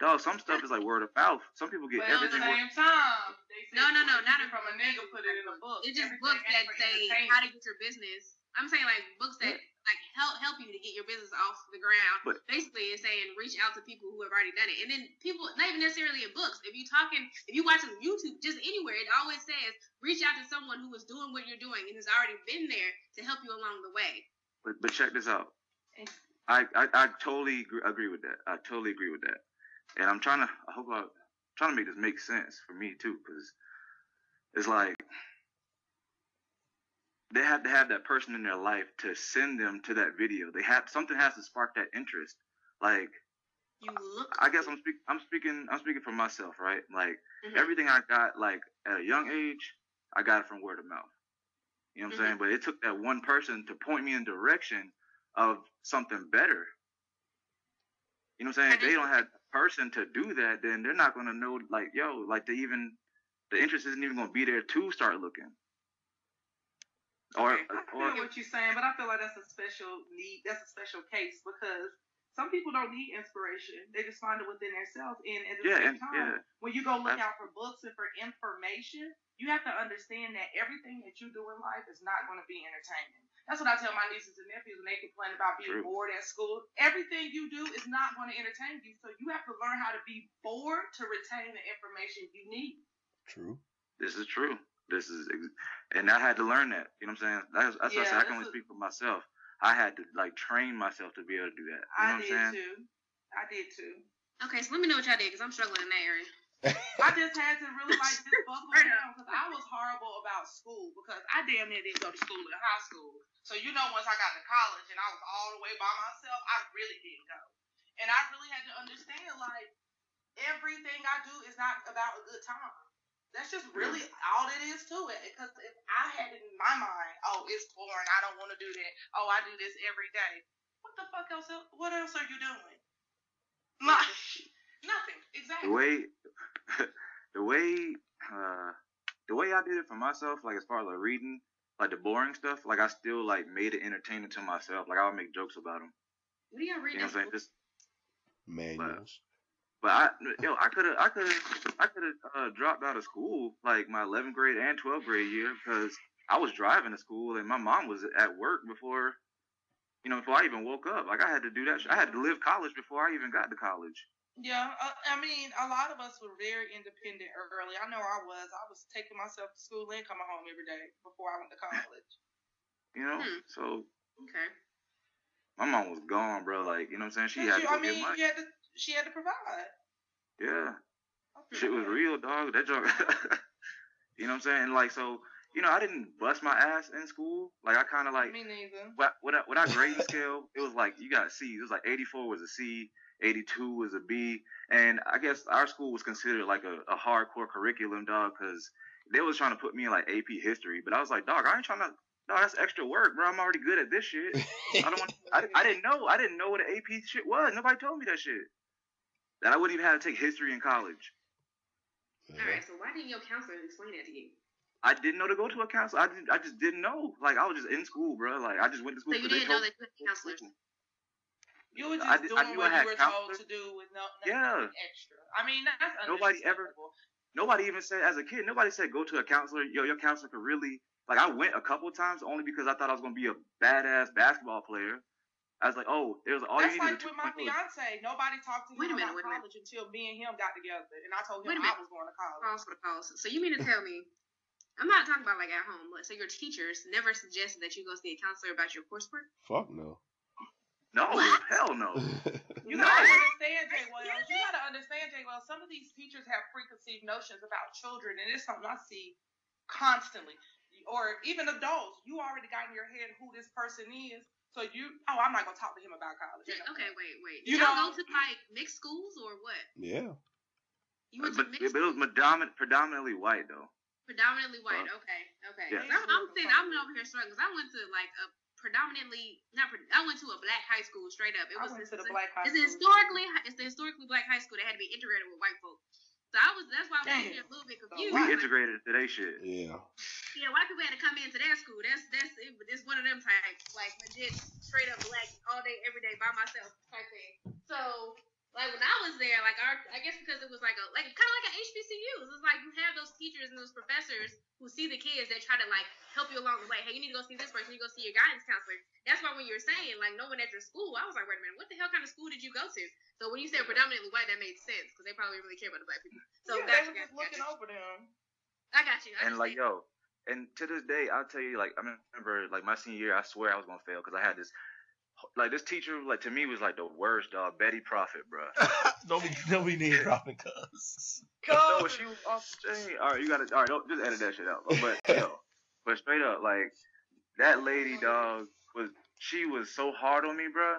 Speaker 2: dog, some stuff is like word of mouth. Some people get
Speaker 5: But at the
Speaker 2: everything.
Speaker 5: same time,
Speaker 3: No, no, no, not
Speaker 5: get
Speaker 3: a-
Speaker 5: from a nigga. Put it in a book.
Speaker 3: It's just
Speaker 5: Everything
Speaker 3: books that
Speaker 5: ain't
Speaker 3: say how to get your business. I'm saying like books that like help help you to get your business off the ground.
Speaker 2: But-
Speaker 3: Basically, it's saying reach out to people who have already done it, and then people not even necessarily in books. If you talking, if you watching YouTube, just anywhere, it always says reach out to someone who is doing what you're doing and has already been there to help you along the way.
Speaker 2: But but check this out. I, I, I totally agree, agree with that. I totally agree with that. And I'm trying to. I hope I'm trying to make this make sense for me too, because it's like they have to have that person in their life to send them to that video. They have something has to spark that interest. Like
Speaker 3: You look.
Speaker 2: I guess I'm speaking. I'm speaking. I'm speaking for myself, right? Like
Speaker 3: Mhm.
Speaker 2: everything I got, like at a young age, I got it from word of mouth. You know what I'm saying? But it took that one person to point me in direction of something better. You know what I'm saying? If they don't have a person to do that, then they're not gonna know like, yo, like they even the interest isn't even gonna be there to start looking. Or
Speaker 5: Okay, I
Speaker 2: or
Speaker 5: feel what you're saying, but I feel like that's a special need. That's a special case because some people don't need inspiration; they just find it within themselves. And at the
Speaker 2: yeah,
Speaker 5: same time,
Speaker 2: yeah.
Speaker 5: when you go look
Speaker 2: That's-
Speaker 5: out for books and for information, you have to understand that everything that you do in life is not going to be entertaining. That's what I tell my nieces and nephews when they complain about being
Speaker 2: True.
Speaker 5: bored at school. Everything you do is not going to entertain you, so you have to learn how to be bored to retain the information you need.
Speaker 1: True.
Speaker 2: This is true. This is, ex- and I had to learn that. You know what I'm saying? That's, that's what I
Speaker 5: Yeah,
Speaker 2: said. I can only speak for myself. I had to like train myself to be able to do that. You know
Speaker 5: I
Speaker 2: what I'm
Speaker 5: did
Speaker 2: saying?
Speaker 5: too. I did too.
Speaker 3: Okay, so let me know what y'all did because I'm struggling in that area.
Speaker 5: I just had to really like just <laughs> buckle down because I was horrible about school because I damn near didn't go to school in high school. So you know, once I got to college and I was all the way by myself, I really didn't go. And I really had to understand like everything I do is not about a good time. That's just really all it is to it. Because if I had it in my mind, oh, it's boring, I don't want to do that. Oh, I do this every day. What the fuck else? What else are you doing? Like, <laughs> nothing. Exactly.
Speaker 2: The way, <laughs> the way, uh, the way I did it for myself, like as far as like reading, like the boring stuff, like I still like made it entertaining to myself. Like I would make jokes about them.
Speaker 3: What do y'all read?
Speaker 2: You know what I'm saying? Just,
Speaker 1: Manuals.
Speaker 2: But I, yo, I could have, I could have, I could have uh, dropped out of school like my 11th grade and 12th grade year because I was driving to school and my mom was at work before, you know, before I even woke up. Like I had to do that. sh- I had to live college before I even got to college.
Speaker 5: Yeah, uh, I mean, a lot of us were very independent early. I know I was. I was taking myself to school and coming home every day before I went to college.
Speaker 2: You know,
Speaker 3: Hmm.
Speaker 2: so
Speaker 3: Okay.
Speaker 2: my mom was gone, bro. Like, you know what I'm saying? She
Speaker 5: But
Speaker 2: had
Speaker 5: you-
Speaker 2: to go
Speaker 5: I mean,
Speaker 2: get money.
Speaker 5: you had to. She had to provide.
Speaker 2: Yeah.
Speaker 5: Okay.
Speaker 2: Shit was real, dog. That joke. <laughs> you know what I'm saying? Like, so, you know, I didn't bust my ass in school. Like, I kind of like,
Speaker 5: Me neither.
Speaker 2: what, what, I- what I grading <laughs> scale, it was like, you got C's. It was like 84 was a C, 82 was a B. And I guess our school was considered like a, a hardcore curriculum, dog, because they was trying to put me in like AP history. But I was like, dog, I ain't trying to, No, that's extra work, bro. I'm already good at this shit. <laughs> I don't want. I, I didn't know. I didn't know what an AP shit was. Nobody told me that shit. That I wouldn't even have to take history in college.
Speaker 3: All right. So why didn't your counselor explain that to you?
Speaker 2: I didn't know to go to a counselor. I didn't. I just didn't know. Like I was just in school, bro. Like I just went to school.
Speaker 3: So you
Speaker 2: 'cause they
Speaker 3: didn't know
Speaker 2: told
Speaker 3: that you had a counselor.
Speaker 5: You were just
Speaker 2: I did- I
Speaker 5: doing
Speaker 2: knew
Speaker 5: what
Speaker 2: I had
Speaker 5: you were
Speaker 2: counselors.
Speaker 5: told to do with no nothing
Speaker 2: Yeah.
Speaker 5: extra. I mean, that's
Speaker 2: Nobody ever- Nobody even said as a kid. Nobody said go to a counselor. Yo, your counselor could really. Like I went a couple times only because I thought I was gonna be a badass basketball player. I was like, oh, there's all
Speaker 5: That's
Speaker 2: you
Speaker 5: like
Speaker 2: need is a
Speaker 5: with my
Speaker 2: 2.0.
Speaker 5: fiance. Nobody talked to
Speaker 3: Wait a minute,
Speaker 5: about
Speaker 3: wait a minute.
Speaker 5: college until me and him got together, and I told
Speaker 3: Wait
Speaker 5: him
Speaker 3: a
Speaker 5: I
Speaker 3: minute.
Speaker 5: was going to college.
Speaker 3: Pause for the pause. So you mean to tell me? I'm not talking about like at home, but so your teachers never suggested that you go see a counselor about your coursework?
Speaker 1: Fuck no.
Speaker 2: No,
Speaker 3: What?
Speaker 2: hell no. <laughs>
Speaker 5: You gotta understand, Jay Wells. You gotta understand, Jay Wells. Some of these teachers have preconceived notions about children, and it's something I see constantly. Or even adults, you already got in your head who this person is. So you, oh, I'm not gonna talk to him about college.
Speaker 3: Okay, wait, wait.
Speaker 5: You
Speaker 3: Did y'all go to like mixed schools or what?
Speaker 1: yeah.
Speaker 3: You went to
Speaker 2: But,
Speaker 3: mixed
Speaker 2: but it was predominant, predominantly white though.
Speaker 3: predominantly white.
Speaker 2: Uh,
Speaker 3: Okay, okay.
Speaker 2: yeah.
Speaker 3: 'Cause I'm, I'm saying I'm over here struggling because I went to like a predominantly not. Pre- I went to a black high school straight up. It
Speaker 5: I
Speaker 3: was
Speaker 5: went to the black high
Speaker 3: it's
Speaker 5: school.
Speaker 3: historically it's the historically black high school that had to be integrated with white folk. So I was that's why I was
Speaker 5: Damn.
Speaker 3: here a little bit confused.
Speaker 2: We
Speaker 5: Right.
Speaker 3: Like,
Speaker 2: integrated to their shit.
Speaker 1: Yeah.
Speaker 3: yeah, white people had to come into their school. That's that's it, it's one of them types, like legit straight up black all day every day by myself type thing. So like when I was there, like our I guess because it was like a like kind of like an HBCU. It's like you have those teachers and those professors who see the kids that try to like help you along the way. Hey, you need to go see this person. You go see your guidance counselor. That's why when you were saying like no one at your school, I was like, wait a minute, what the hell kind of school did you go to? So when you said predominantly white, that made sense because they probably really care about the black people. So
Speaker 5: yeah,
Speaker 3: gotcha,
Speaker 5: they were just
Speaker 3: gotcha,
Speaker 5: looking
Speaker 3: gotcha.
Speaker 5: over them.
Speaker 3: I got you. I
Speaker 2: and like yo, and to this day, I'll tell you, like I remember, like my senior year, I swear I was gonna fail because I had this, like this teacher, like to me was like the worst, dog. Betty Prophet, bro. <laughs>
Speaker 1: don't be don't be name dropping cuz.
Speaker 2: No, she was off the chain. All right, you gotta, all right, don't just edit that shit out. But yo, <laughs> but straight up, like that lady, dog, was she was so hard on me, bro.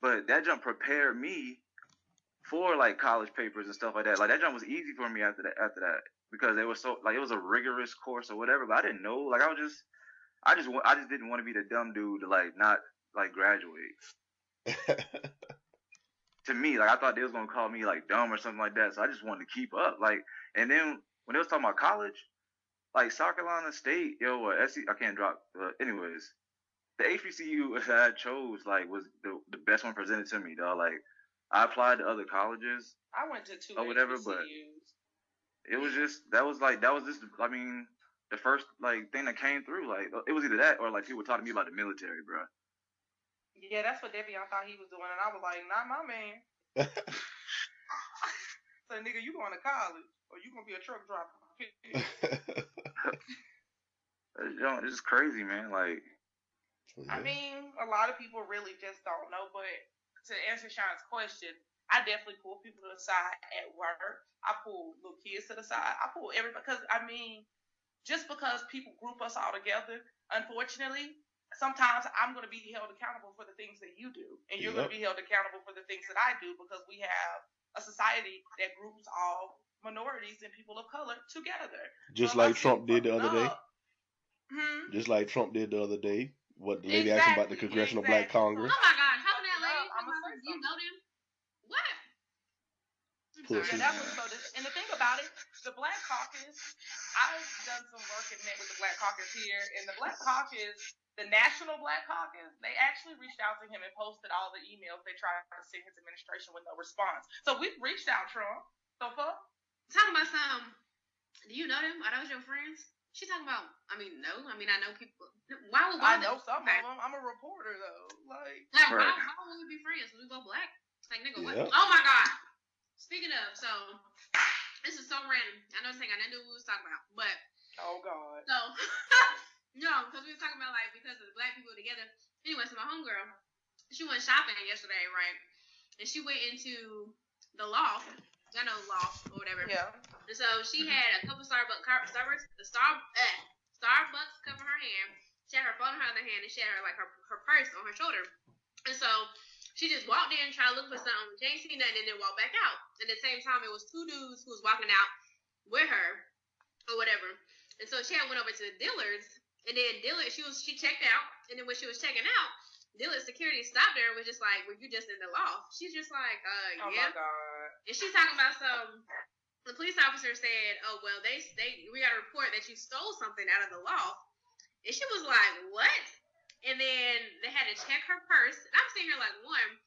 Speaker 2: But that jump prepared me for like college papers and stuff like that. Like that jump was easy for me after that. After that, because they were so like it was a rigorous course or whatever. But I didn't know. Like I was just, I just, I just didn't want to be the dumb dude to like not like graduates. <laughs> To me, like I thought they was gonna call me like dumb or something like that. So I just wanted to keep up. Like, and then when they was talking about college, like South Carolina State, yo, or SC, I can't drop. But anyways, the HBCU that <laughs> I chose like was the the best one presented to me, dog. Like I applied to other colleges.
Speaker 5: I went to two
Speaker 2: Or whatever, but- It was just that was like that was just I mean the first like thing that came through. Like it was either that or like people talking to me about the military, bro.
Speaker 5: Yeah, that's what Devion thought he was doing, and I was like, not my man. <laughs> so nigga, you going to college or you gonna be a truck driver?
Speaker 2: You know, it's just crazy, man. Like
Speaker 5: I mean, a lot of people really just don't know. But to answer Sean's question, I definitely pull people to the side at work. I pull little kids to the side. I pull everybody because I mean, just because people group us all together, unfortunately, sometimes I'm going to be held accountable for the things that you do, and you're going to be held accountable for the things that I do because we have a society that groups all minorities and people of color together.
Speaker 1: Just
Speaker 5: Well,
Speaker 1: like Trump did the other day.
Speaker 5: Hmm.
Speaker 1: Just like Trump did the other day. What the lady asked him about the
Speaker 5: Exactly,
Speaker 1: Congressional Black. Congress.
Speaker 3: Oh my God! How can that lady?
Speaker 5: I'ma
Speaker 3: come? You know them? What?
Speaker 1: Pussy.
Speaker 3: sorry.
Speaker 5: Yeah, that was so. Dis- and the thing about it, the Black Caucus, I've done some work and met with the Black Caucus here, and the Black Caucus, the National Black Caucus, they actually reached out to him and posted all the emails they tried to send his administration with no response. So we've reached out, Trump. So fuck.
Speaker 3: Talking about some. Do you know them? Are those your friends? She talking about. I mean, no. I mean, I know people. Why would? Why
Speaker 5: I know
Speaker 3: would-
Speaker 5: some
Speaker 3: okay.
Speaker 5: of them. I'm a reporter though. Like,
Speaker 3: Like,
Speaker 2: Right.
Speaker 3: why, why would we be friends? We both black. Like, nigga, what?
Speaker 1: Yeah.
Speaker 3: Oh my god. Speaking of, so this is so random. I know this ain't got nothing to do with what we was talking about, but
Speaker 5: oh god.
Speaker 3: so <laughs> no, because we were talking about like because of the black people together. Anyway, so my homegirl, she went shopping yesterday, right? And she went into the loft. I know loft or whatever.
Speaker 5: Yeah.
Speaker 3: And so she had a couple Starbucks, Starbucks, the Star, eh, Starbucks cover her hand. She had her phone in her other hand, and she had her like her, her purse on her shoulder. And so she just walked in, tried to look for something. She ain't seen nothing, and then walked back out. And at the same time, it was two dudes who was walking out with her or whatever. And so she had went over to the Dillard's, and then Dillard, she was she checked out, and then when she was checking out, Dillard security stopped her and was just like, "Were you just in the loft?" She's just like, "Uh,
Speaker 5: Oh
Speaker 3: yeah."
Speaker 5: my god.
Speaker 3: And she's talking about some. The police officer said, "Oh well, they they we got a report that you stole something out of the loft." And she was like, "What?" And then they had to check her purse. And I'm sitting here like, one,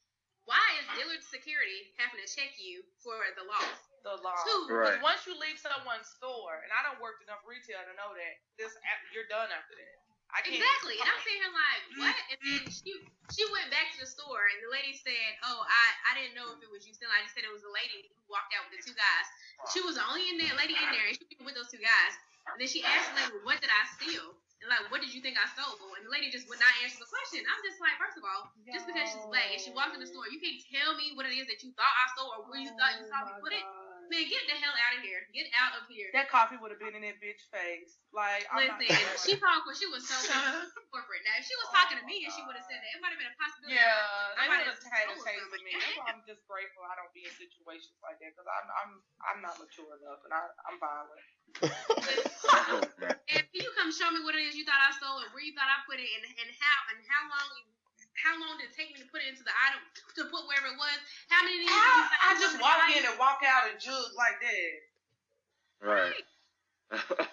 Speaker 3: why is Dillard Security having to check you for the loft?
Speaker 5: The law.
Speaker 3: Two,
Speaker 5: Because
Speaker 2: Right.
Speaker 5: once you leave someone's store, and I don't work enough retail to know that this you're done after that. I can't
Speaker 3: Exactly. And I'm sitting here like, what? And then mm-hmm. she she went back to the store and the lady said, Oh, I, I didn't know if it was you stealing. I just said it was a lady who walked out with the two guys. She was the only in there lady in there and she was with those two guys. And then she asked the lady, What did I steal? And like, what did you think I stole? And the lady just would not answer the question. I'm just like, first of all, just because she's black and she walked in the store, you can't tell me what it is that you thought I stole or where you thought you saw me put it. Man, get the hell out of here. Get out of here.
Speaker 5: That coffee would have been in that bitch face. Like, I'm not
Speaker 3: Listen,
Speaker 5: doing
Speaker 3: she
Speaker 5: it.
Speaker 3: called when she was so <laughs> corporate. Now, if she was talking to me and she would have said that, it might have been a possibility.
Speaker 5: Yeah,
Speaker 3: I might have
Speaker 5: have taser
Speaker 3: stole
Speaker 5: tasered
Speaker 3: something.
Speaker 5: me. That's why I'm just grateful I don't be in situations like that because I'm I'm I'm not mature enough and I I'm violent. <laughs>
Speaker 3: And can you come show me what it is you thought I stole and where you thought I put it and, and how and how long how long did it take me to put it into the item to put wherever it was? How many of these?
Speaker 5: I,
Speaker 3: you thought
Speaker 5: I just walk in and walk out and jug like that.
Speaker 2: right. <laughs>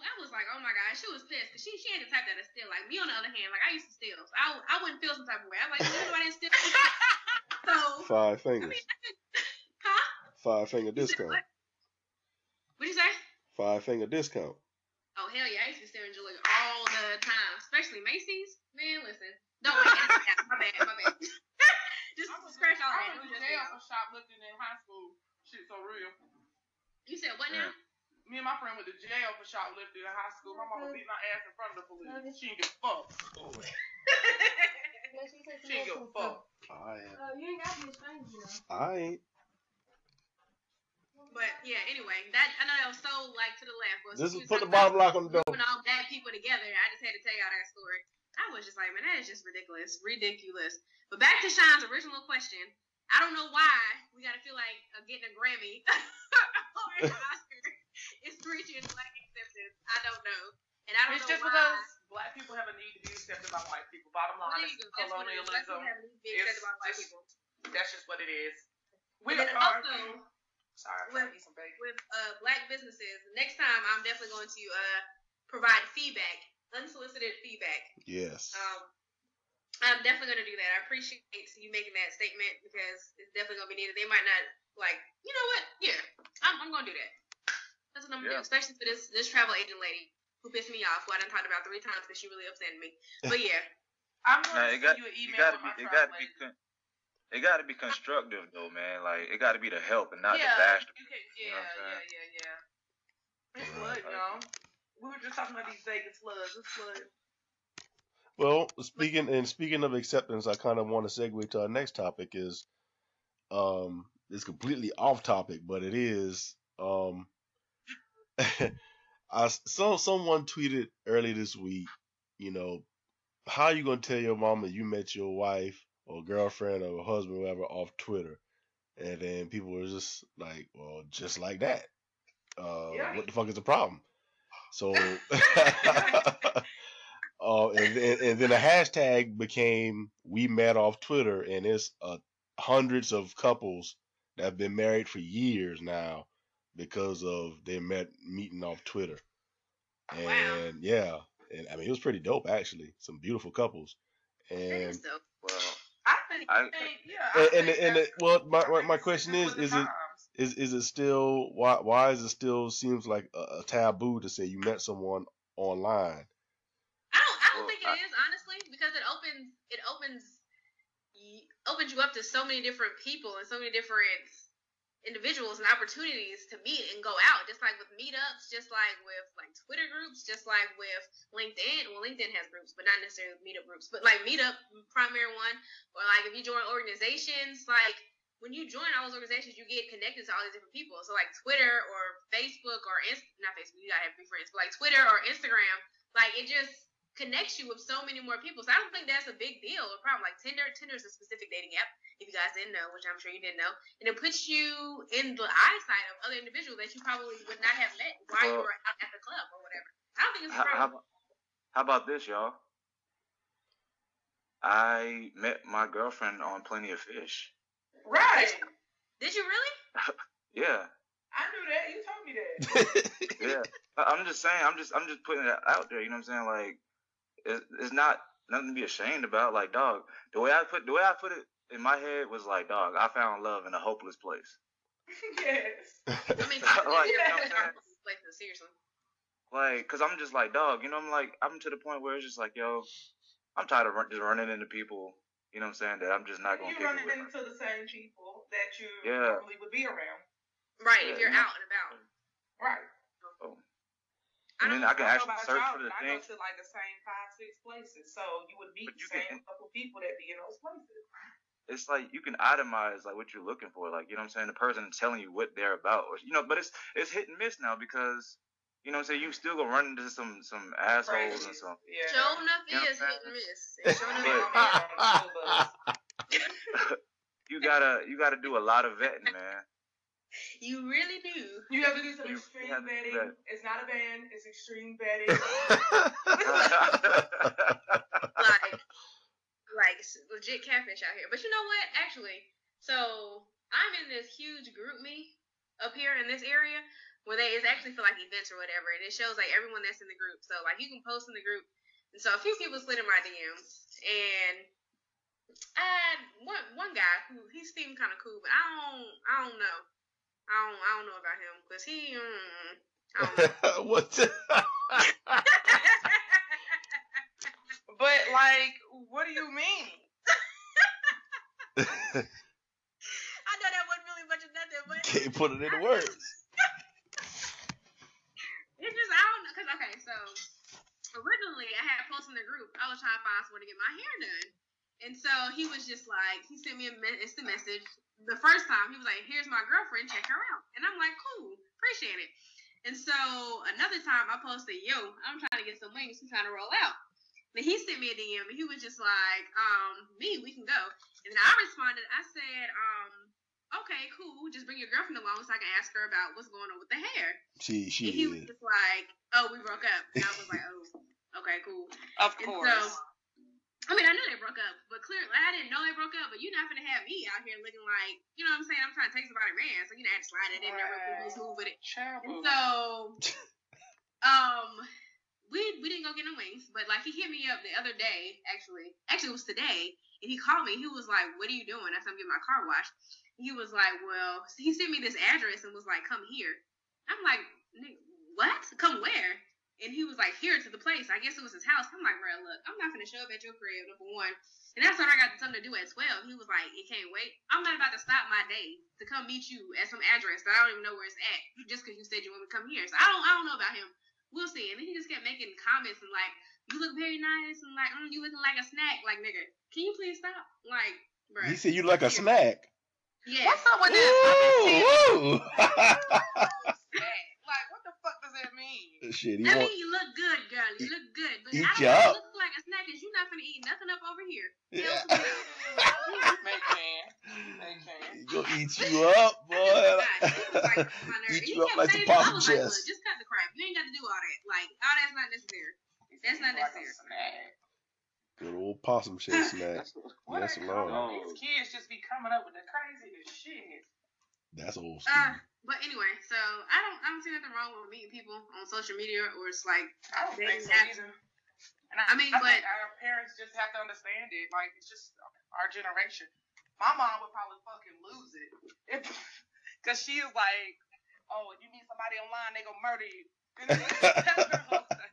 Speaker 3: I was like, oh my god, she was pissed because she she had the type that is steal. Like me on the other hand, like I used to steal, so I, I wouldn't feel some type of way. I'm like, you know, I didn't steal. <laughs> so
Speaker 1: Five
Speaker 3: I
Speaker 1: fingers.
Speaker 3: mean, <laughs> huh?
Speaker 1: Five finger discount.
Speaker 3: what? What'd you say?
Speaker 1: Five finger discount.
Speaker 3: Oh hell yeah, I used to be staring jewelry all the time, especially Macy's. Man, listen. No, wait, that's, that's my bad, my bad. <laughs> just
Speaker 5: I was-
Speaker 3: scratch all
Speaker 5: I
Speaker 3: that. It
Speaker 5: went
Speaker 3: was
Speaker 5: to
Speaker 3: just
Speaker 5: jail for shoplifting in high school. Shit so real.
Speaker 3: You said what now?
Speaker 5: Me and my friend went to jail for shoplifting in high school. My mama beat my ass in front of the police. She didn't give a fuck. <laughs> She didn't give a fuck.
Speaker 1: I am.
Speaker 3: Uh, you ain't got to be ashamed, you know.
Speaker 1: I ain't.
Speaker 3: But yeah, anyway, that I know that was so like to the left. But
Speaker 1: This is put the
Speaker 3: talking
Speaker 1: bottom lock on the door.
Speaker 3: grouping all bad people together. I just had to tell y'all that story. I was just like, man, that is just ridiculous, ridiculous. But back to Sean's original question. I don't know why we gotta feel like uh, getting a Grammy <laughs> or an Oscar is preaching black acceptance. I don't know, and I don't
Speaker 5: It's
Speaker 3: know
Speaker 5: just
Speaker 3: why.
Speaker 5: because black people have a need to be accepted by white people. Bottom line is
Speaker 3: you go. That's what it is.
Speaker 5: Colonialism.
Speaker 3: have to be accepted by white
Speaker 5: just- That's just what it is. We
Speaker 3: And
Speaker 5: are.
Speaker 3: also,
Speaker 5: Sorry, I'm
Speaker 3: with-
Speaker 5: trying to eat some bacon.
Speaker 3: with uh, black businesses, next time I'm definitely going to uh, provide feedback, unsolicited feedback.
Speaker 1: Yes.
Speaker 3: Um, I'm definitely going to do that. I appreciate you making that statement because it's definitely going to be needed. They might not like, you know what? Yeah, I'm, I'm going to do that. That's what I'm going to
Speaker 2: Yeah.
Speaker 3: do, especially for this this travel agent lady who pissed me off. Who I done talked about three times because she really upset me. But <laughs> yeah,
Speaker 5: I'm gonna
Speaker 2: it
Speaker 5: send
Speaker 2: got
Speaker 5: you an
Speaker 2: it
Speaker 5: email
Speaker 2: gotta be it gotta be con- it gotta be constructive though, man. Like it gotta be to help and not
Speaker 5: yeah,
Speaker 2: to bash.
Speaker 5: you can,
Speaker 2: you
Speaker 5: yeah,
Speaker 2: know what I'm
Speaker 5: yeah, yeah, yeah. It's
Speaker 1: Right.
Speaker 5: flood, y'all. We were just talking about these Vegas floods. It's flood.
Speaker 1: Well, speaking and speaking of acceptance, I kind of want to segue to our next topic. Is um, it's completely off topic, but it is um, <laughs> I saw someone tweeted early this week. You know, how you gonna tell your mama you met your wife or girlfriend or husband, or whatever, off Twitter? And then people were just like, well, just like that. Uh,
Speaker 5: Yeah.
Speaker 1: What the fuck is the problem? So, <laughs> uh, and, then and then a hashtag became we met off Twitter, and it's uh, hundreds of couples that have been married for years now because of they met meeting off Twitter. And
Speaker 3: Wow.
Speaker 1: yeah, and I mean it was pretty dope actually. Some beautiful couples. And.
Speaker 2: Well,
Speaker 5: I think,
Speaker 2: I-
Speaker 5: yeah. I
Speaker 1: and and, and
Speaker 5: that's-
Speaker 1: well, my my, my question is is it. Is is it still why why is it still seems like a, a taboo to say you met someone online?
Speaker 3: I don't. I don't
Speaker 2: Well,
Speaker 3: think it
Speaker 2: I-
Speaker 3: is honestly because it opens. It opens. Opens you up to so many different people and so many different individuals and opportunities to meet and go out. Just like with meetups, just like with like Twitter groups, just like with LinkedIn. Well, LinkedIn has groups, but not necessarily meetup groups. But like meetup, primary one, or like if you join organizations, like when you join all those organizations, you get connected to all these different people. So like Twitter or Facebook or Inst- not Facebook, you gotta have be friends, but like Twitter or Instagram, like it just connects you with so many more people. So I don't think that's a big deal or problem. Like Tinder, Tinder is a specific dating app, if you guys didn't know, which I'm sure you didn't know, and it puts you in the eyesight of other individuals that you probably would not have met while you were out at the club or whatever. I don't think it's a
Speaker 2: how, how,
Speaker 3: problem.
Speaker 2: how about this, y'all? I met my girlfriend on Plenty of Fish.
Speaker 5: Right.
Speaker 3: Did you really? <laughs>
Speaker 2: Yeah,
Speaker 5: I knew that. You told me that. <laughs>
Speaker 2: yeah. I- I'm just saying. I'm just I'm just putting it out there. You know what I'm saying? Like, it's, it's not nothing to be ashamed about. Like, dog, the way I put the way I put it in my head was like, dog, I found love in a hopeless place. <laughs>
Speaker 5: yes.
Speaker 3: I mean,
Speaker 2: Like,
Speaker 5: you know what
Speaker 3: places, seriously.
Speaker 2: Like, cause I'm just like, dog, you know, I'm like, I'm to the point where it's just like, yo, I'm tired of run, just running into people. You know what I'm saying? That I'm just not gonna
Speaker 5: you
Speaker 2: kick
Speaker 5: running
Speaker 2: it with.
Speaker 5: into the same people that you
Speaker 2: Yeah.
Speaker 5: normally would be around.
Speaker 3: Right, if you're
Speaker 2: yeah.
Speaker 3: out and about.
Speaker 5: Right. Oh.
Speaker 3: I
Speaker 2: And then I can actually
Speaker 5: don't know about
Speaker 2: search
Speaker 5: y'all,
Speaker 2: for the
Speaker 5: but I
Speaker 2: thing.
Speaker 5: go to like the same five, six places, so you would meet
Speaker 2: But
Speaker 5: the same
Speaker 2: can-
Speaker 5: couple people that be in those places.
Speaker 2: It's like you can itemize like what you're looking for. Like you know what I'm saying. The person telling you what they're about, or you know. But it's it's hit and miss now because you know what I'm saying. You still gonna run into some some assholes and
Speaker 5: Crazy.
Speaker 2: some.
Speaker 5: Yeah.
Speaker 3: Show enough
Speaker 2: You know
Speaker 3: is
Speaker 2: what
Speaker 3: hit and miss. It's show
Speaker 2: But- <laughs> You gotta you gotta do a lot of vetting, man. <laughs>
Speaker 3: You really do.
Speaker 5: You have to do some
Speaker 2: You
Speaker 5: extreme
Speaker 2: have to do
Speaker 5: vetting.
Speaker 2: that.
Speaker 5: It's not a band, it's extreme <laughs> vetting.
Speaker 3: like like legit catfish out here. But you know what? Actually, so I'm in this huge group me up here in this area where they it's actually for like events or whatever, and it shows like everyone that's in the group. So like you can post in the group, and so a few people slid in my DMs, and I had one one guy who he seemed kind of cool, but I don't I don't know. I don't I don't know about him because he. Mm, I don't know. <laughs>
Speaker 1: what? the- <laughs>
Speaker 5: but like, what do you mean? <laughs>
Speaker 3: I know that wasn't really much of nothing, but
Speaker 1: Can't put it into words.
Speaker 3: It's just I don't know, cause okay, so originally I had posted in the group. I was trying to find someone to get my hair done, and so he was just like, he sent me a instant message. The first time he was like, "Here's my girlfriend, check her out," and I'm like, "Cool, appreciate it." And so another time I posted, "Yo, I'm trying to get some wings. I'm trying to roll out." Then he sent me a DM, and he was just like, um, "Me, we can go." And then I responded. I said, um, okay, cool. Just bring your girlfriend along so I can ask her about what's going on with the hair.
Speaker 1: She she
Speaker 3: and he was just like, oh, we broke up. And I was like, oh, okay, cool.
Speaker 5: Of
Speaker 3: And
Speaker 5: course.
Speaker 3: so, I mean, I knew they broke up, but clearly, I didn't know they broke up. But you're not gonna have me out here looking like, you know what I'm saying? I'm trying to take somebody man, so you know, I had to slide it in there real quick,
Speaker 5: Right.
Speaker 3: smooth with it.
Speaker 5: Terrible.
Speaker 3: And so, um, we we didn't go get no wings, but like he hit me up the other day. Actually, actually it was today, and he called me. He was like, "What are you doing?" I said, "I'm getting my car washed." He was like, "Well," he sent me this address and was like, "Come here." I'm like, "Nigga, "What? Come where?" And he was like, "Here to the place." I guess it was his house. I'm like, "Bro, look, I'm not gonna show up at your crib. Number one." And that's when I got something to do at 12. He was like, "It can't wait." I'm not about to stop my day to come meet you at some address that I don't even know where it's at just because you said you want me to come here. So I don't, I don't know about him. We'll see. And then he just kept making comments and like, "You look very nice," and like, mm, "You looking like a snack." Like, nigga, can you please stop? Like, bro.
Speaker 1: He said you look like a snack.
Speaker 3: Yeah.
Speaker 5: What's up with this? I've been seeing
Speaker 1: Ooh, ooh. <laughs>
Speaker 5: Like, what the fuck does that mean?
Speaker 1: Shit,
Speaker 3: I
Speaker 1: want.
Speaker 3: mean, you look good, girl. You look good, but
Speaker 1: Eat
Speaker 3: I don't
Speaker 1: ya up.
Speaker 3: you look like a snack, cause you not gonna eat nothing up over here.
Speaker 1: Yeah. <laughs>
Speaker 5: Make man. Make man.
Speaker 1: He gonna eat you up, <laughs>
Speaker 3: I just was like, he was like,
Speaker 1: boy.
Speaker 3: my.
Speaker 1: Eat
Speaker 3: And he
Speaker 1: you up like
Speaker 3: saying
Speaker 1: some
Speaker 3: that. I like,
Speaker 1: chest.
Speaker 3: just cut the crap. You ain't got to do all that. Like, all that's not necessary. That's not
Speaker 5: Like a
Speaker 3: necessary.
Speaker 5: snack.
Speaker 1: Good old possum chest <laughs> snack.
Speaker 5: What
Speaker 1: Yes,
Speaker 5: are
Speaker 1: Lord.
Speaker 5: These kids just be coming up with the craziest shit.
Speaker 1: That's old
Speaker 3: Uh,
Speaker 1: school.
Speaker 3: but anyway, so I don't, I don't see nothing wrong with meeting people on social media, or it's like,
Speaker 5: I don't think so
Speaker 3: have-
Speaker 5: either. And I,
Speaker 3: I mean,
Speaker 5: I
Speaker 3: but-
Speaker 5: think our parents just have to understand it. Like it's just our generation. My mom would probably fucking lose it, if, <laughs> cause she is like, oh, if you meet somebody online, they gonna murder you. That's her whole thing.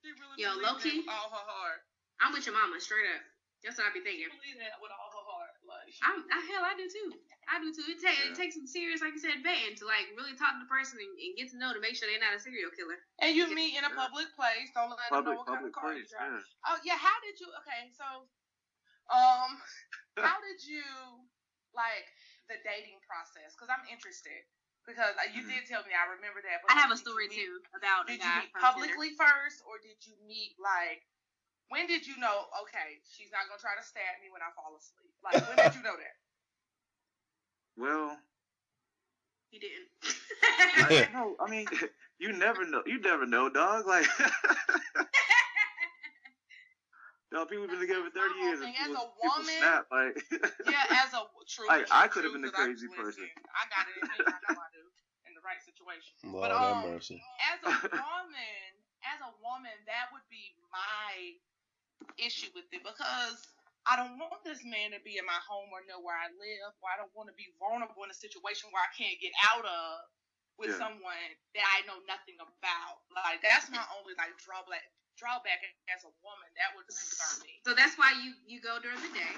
Speaker 5: She really <laughs>
Speaker 3: Yo,
Speaker 5: believes
Speaker 3: low-key?
Speaker 5: that with all her heart.
Speaker 3: I'm with your mama, straight up. That's what I be
Speaker 5: She
Speaker 3: thinking.
Speaker 5: believes that with all her heart. Like
Speaker 3: I'm, I, hell, I do too. I do too. It, ta- it takes some serious, like you said, vetting to like really talk to the person and, and get to know to make sure they're not a serial killer.
Speaker 5: And you meet in a public place. Don't let them
Speaker 2: Public,
Speaker 5: know what kind of car you drive.
Speaker 2: Yeah.
Speaker 5: Oh yeah, how did you? Okay, so, um, <laughs> how did you like the dating process? Because I'm interested. Because uh, you
Speaker 2: Mhm.
Speaker 5: did tell me, I remember that. But
Speaker 3: I have a story
Speaker 5: meet-
Speaker 3: too about a
Speaker 5: Did you meet
Speaker 3: from Tinder.
Speaker 5: publicly first, or did you meet like? When did you know? Okay, she's not gonna try to stab me when I fall asleep. Like when did you know that? <laughs>
Speaker 2: Well,
Speaker 3: He didn't.
Speaker 2: I, <laughs> no, I mean, <laughs> you never know. You never know, dog. Like, dog, people been together for thirty years. and
Speaker 5: as
Speaker 2: people,
Speaker 5: a
Speaker 2: people
Speaker 5: woman-
Speaker 2: snap. Like,
Speaker 5: Yeah, as a true.
Speaker 2: Like,
Speaker 5: true,
Speaker 2: I could have
Speaker 5: true,
Speaker 2: been the
Speaker 5: 'cause I-
Speaker 2: crazy person.
Speaker 5: I got it in me. I know I do in the right situation.
Speaker 1: Lord
Speaker 5: but,
Speaker 1: have
Speaker 5: um,
Speaker 1: mercy.
Speaker 5: as a woman, as a woman, that would be my issue with it because I don't want this man to be in my home or know where I live, or I don't want to be vulnerable in a situation where I can't get out of with
Speaker 2: Yeah.
Speaker 5: someone that I know nothing about. Like that's my only like drawback drawback as a woman. That would concern me.
Speaker 3: so that's why you you go during the day,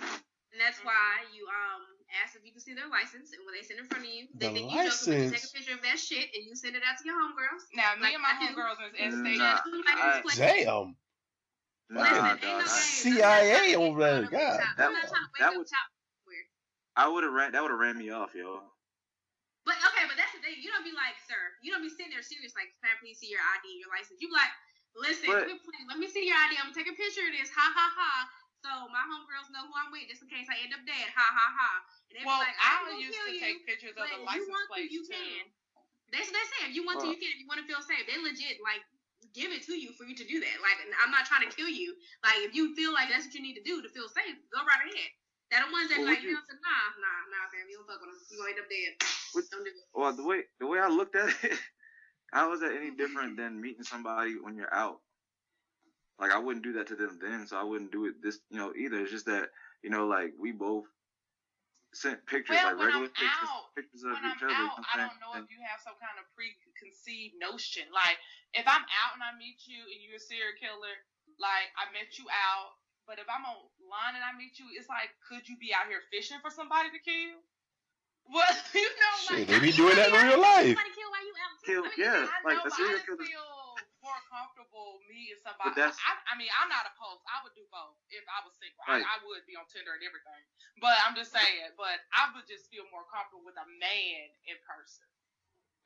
Speaker 3: and that's
Speaker 5: Mhm.
Speaker 3: why you um ask if you can see their license, and when they send in front of you, they
Speaker 1: The
Speaker 3: think you joking, you take a picture of that shit and you send it out to your homegirls.
Speaker 5: Now, me
Speaker 3: Like,
Speaker 5: and my homegirls is in
Speaker 2: Mm,
Speaker 5: state.
Speaker 2: Nah,
Speaker 3: like
Speaker 2: I-
Speaker 1: Damn.
Speaker 2: Nah,
Speaker 3: Listen, no
Speaker 1: CIA over there,
Speaker 3: trying to wake
Speaker 1: God.
Speaker 3: up.
Speaker 2: That would-
Speaker 3: trying to wake
Speaker 2: that
Speaker 3: up
Speaker 2: would- I would have ran. That would have ran me off, yo.
Speaker 3: But okay, but that's the thing. You don't be like, sir. You don't be sitting there serious like, can I please see your ID and your license? You be like, listen,
Speaker 2: But-
Speaker 3: let, me, please, let me see your ID. I'm gonna take a picture of this. Ha ha ha. So my homegirls know who I'm with, just in case I end up dead. Ha ha ha. And they
Speaker 5: Well,
Speaker 3: be like,
Speaker 5: I
Speaker 3: I'm gonna
Speaker 5: used to
Speaker 3: you.
Speaker 5: take pictures of
Speaker 3: but
Speaker 5: the
Speaker 3: if you
Speaker 5: license
Speaker 3: want to,
Speaker 5: plates
Speaker 3: you
Speaker 5: too.
Speaker 3: can. That's what they say. If you want to, you can. If you want to feel safe, they legit like give it to you for you to do that. Like I'm not trying to kill you. Like if you feel like that's what you need to do to feel safe, go right ahead. That the ones that
Speaker 2: Well,
Speaker 3: like you know, say, nah, nah, nah, fam, you don't fuck with them. You gonna end up dead.
Speaker 2: Would-
Speaker 3: Don't do it.
Speaker 2: Well, the way the way I looked at it, how is that any mm-hmm. different than meeting somebody when you're out? Like I wouldn't do that to them then, so I wouldn't do it this, you know, either. It's just that you know, like we both sent pictures,
Speaker 5: Well,
Speaker 2: like
Speaker 5: when
Speaker 2: regular
Speaker 5: I'm
Speaker 2: pictures,
Speaker 5: out-
Speaker 2: pictures of
Speaker 5: when
Speaker 2: each
Speaker 5: I'm
Speaker 2: other.
Speaker 5: out,
Speaker 2: you
Speaker 5: I don't know
Speaker 2: what
Speaker 5: if you have some kind of preconceived notion. Like, if I'm out and I meet you and you're a serial killer, like I met you out, but if I'm online and I meet you, it's like, could you be out here fishing for somebody to kill? <laughs> Well, you know,
Speaker 1: Shit, they be doing that in real life.
Speaker 3: Somebody kill while you out.
Speaker 2: Kill-
Speaker 3: I mean,
Speaker 2: yeah.
Speaker 5: I
Speaker 2: like
Speaker 5: know,
Speaker 2: the serial killer-
Speaker 5: feel more comfortable meeting somebody.
Speaker 2: That's-
Speaker 5: I, I mean, I'm not opposed. I would do both if I was single.
Speaker 2: Right.
Speaker 5: I, I would be on Tinder and everything. But I'm just saying. But I would just feel more comfortable with a man in person.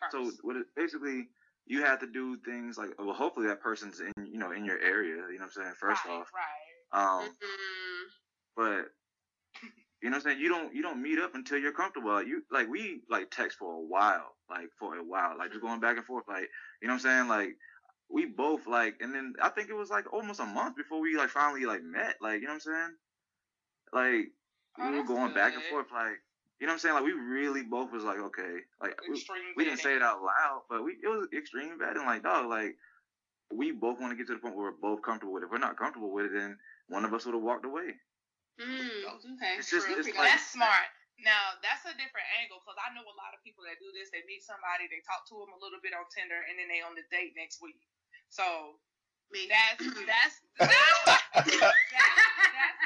Speaker 5: First.
Speaker 2: So what it, basically you have to do things like well hopefully that person's in you know in your area, you know what I'm saying, first
Speaker 5: right,
Speaker 2: off.
Speaker 5: right.
Speaker 2: Um
Speaker 3: Mm,
Speaker 2: but you know what I'm saying? You don't you don't meet up until you're comfortable. You like we like text for a while, like for a while, like just going back and forth, like you know what I'm saying? Like we both like, and then I think it was like almost a month before we like finally like met, like you know what I'm saying? Like
Speaker 5: Oh,
Speaker 2: we were
Speaker 5: that's
Speaker 2: going back and forth, like you know what I'm saying? Like we really both was like okay, like we, we didn't say it out loud, but we it was extreme vetting, like dog, like we both want to get to the point where we're both comfortable with it. If we're not comfortable with it, then one of us would have walked away.
Speaker 3: Mm, okay.
Speaker 2: It's just- it's
Speaker 3: Pretty
Speaker 2: like-
Speaker 5: That's smart. Now that's a different angle because I know a lot of people that do this. They meet somebody, they talk to them a little bit on Tinder, and then they on the date next week. So
Speaker 3: Me.
Speaker 5: that's <laughs> that's <laughs> that's, that's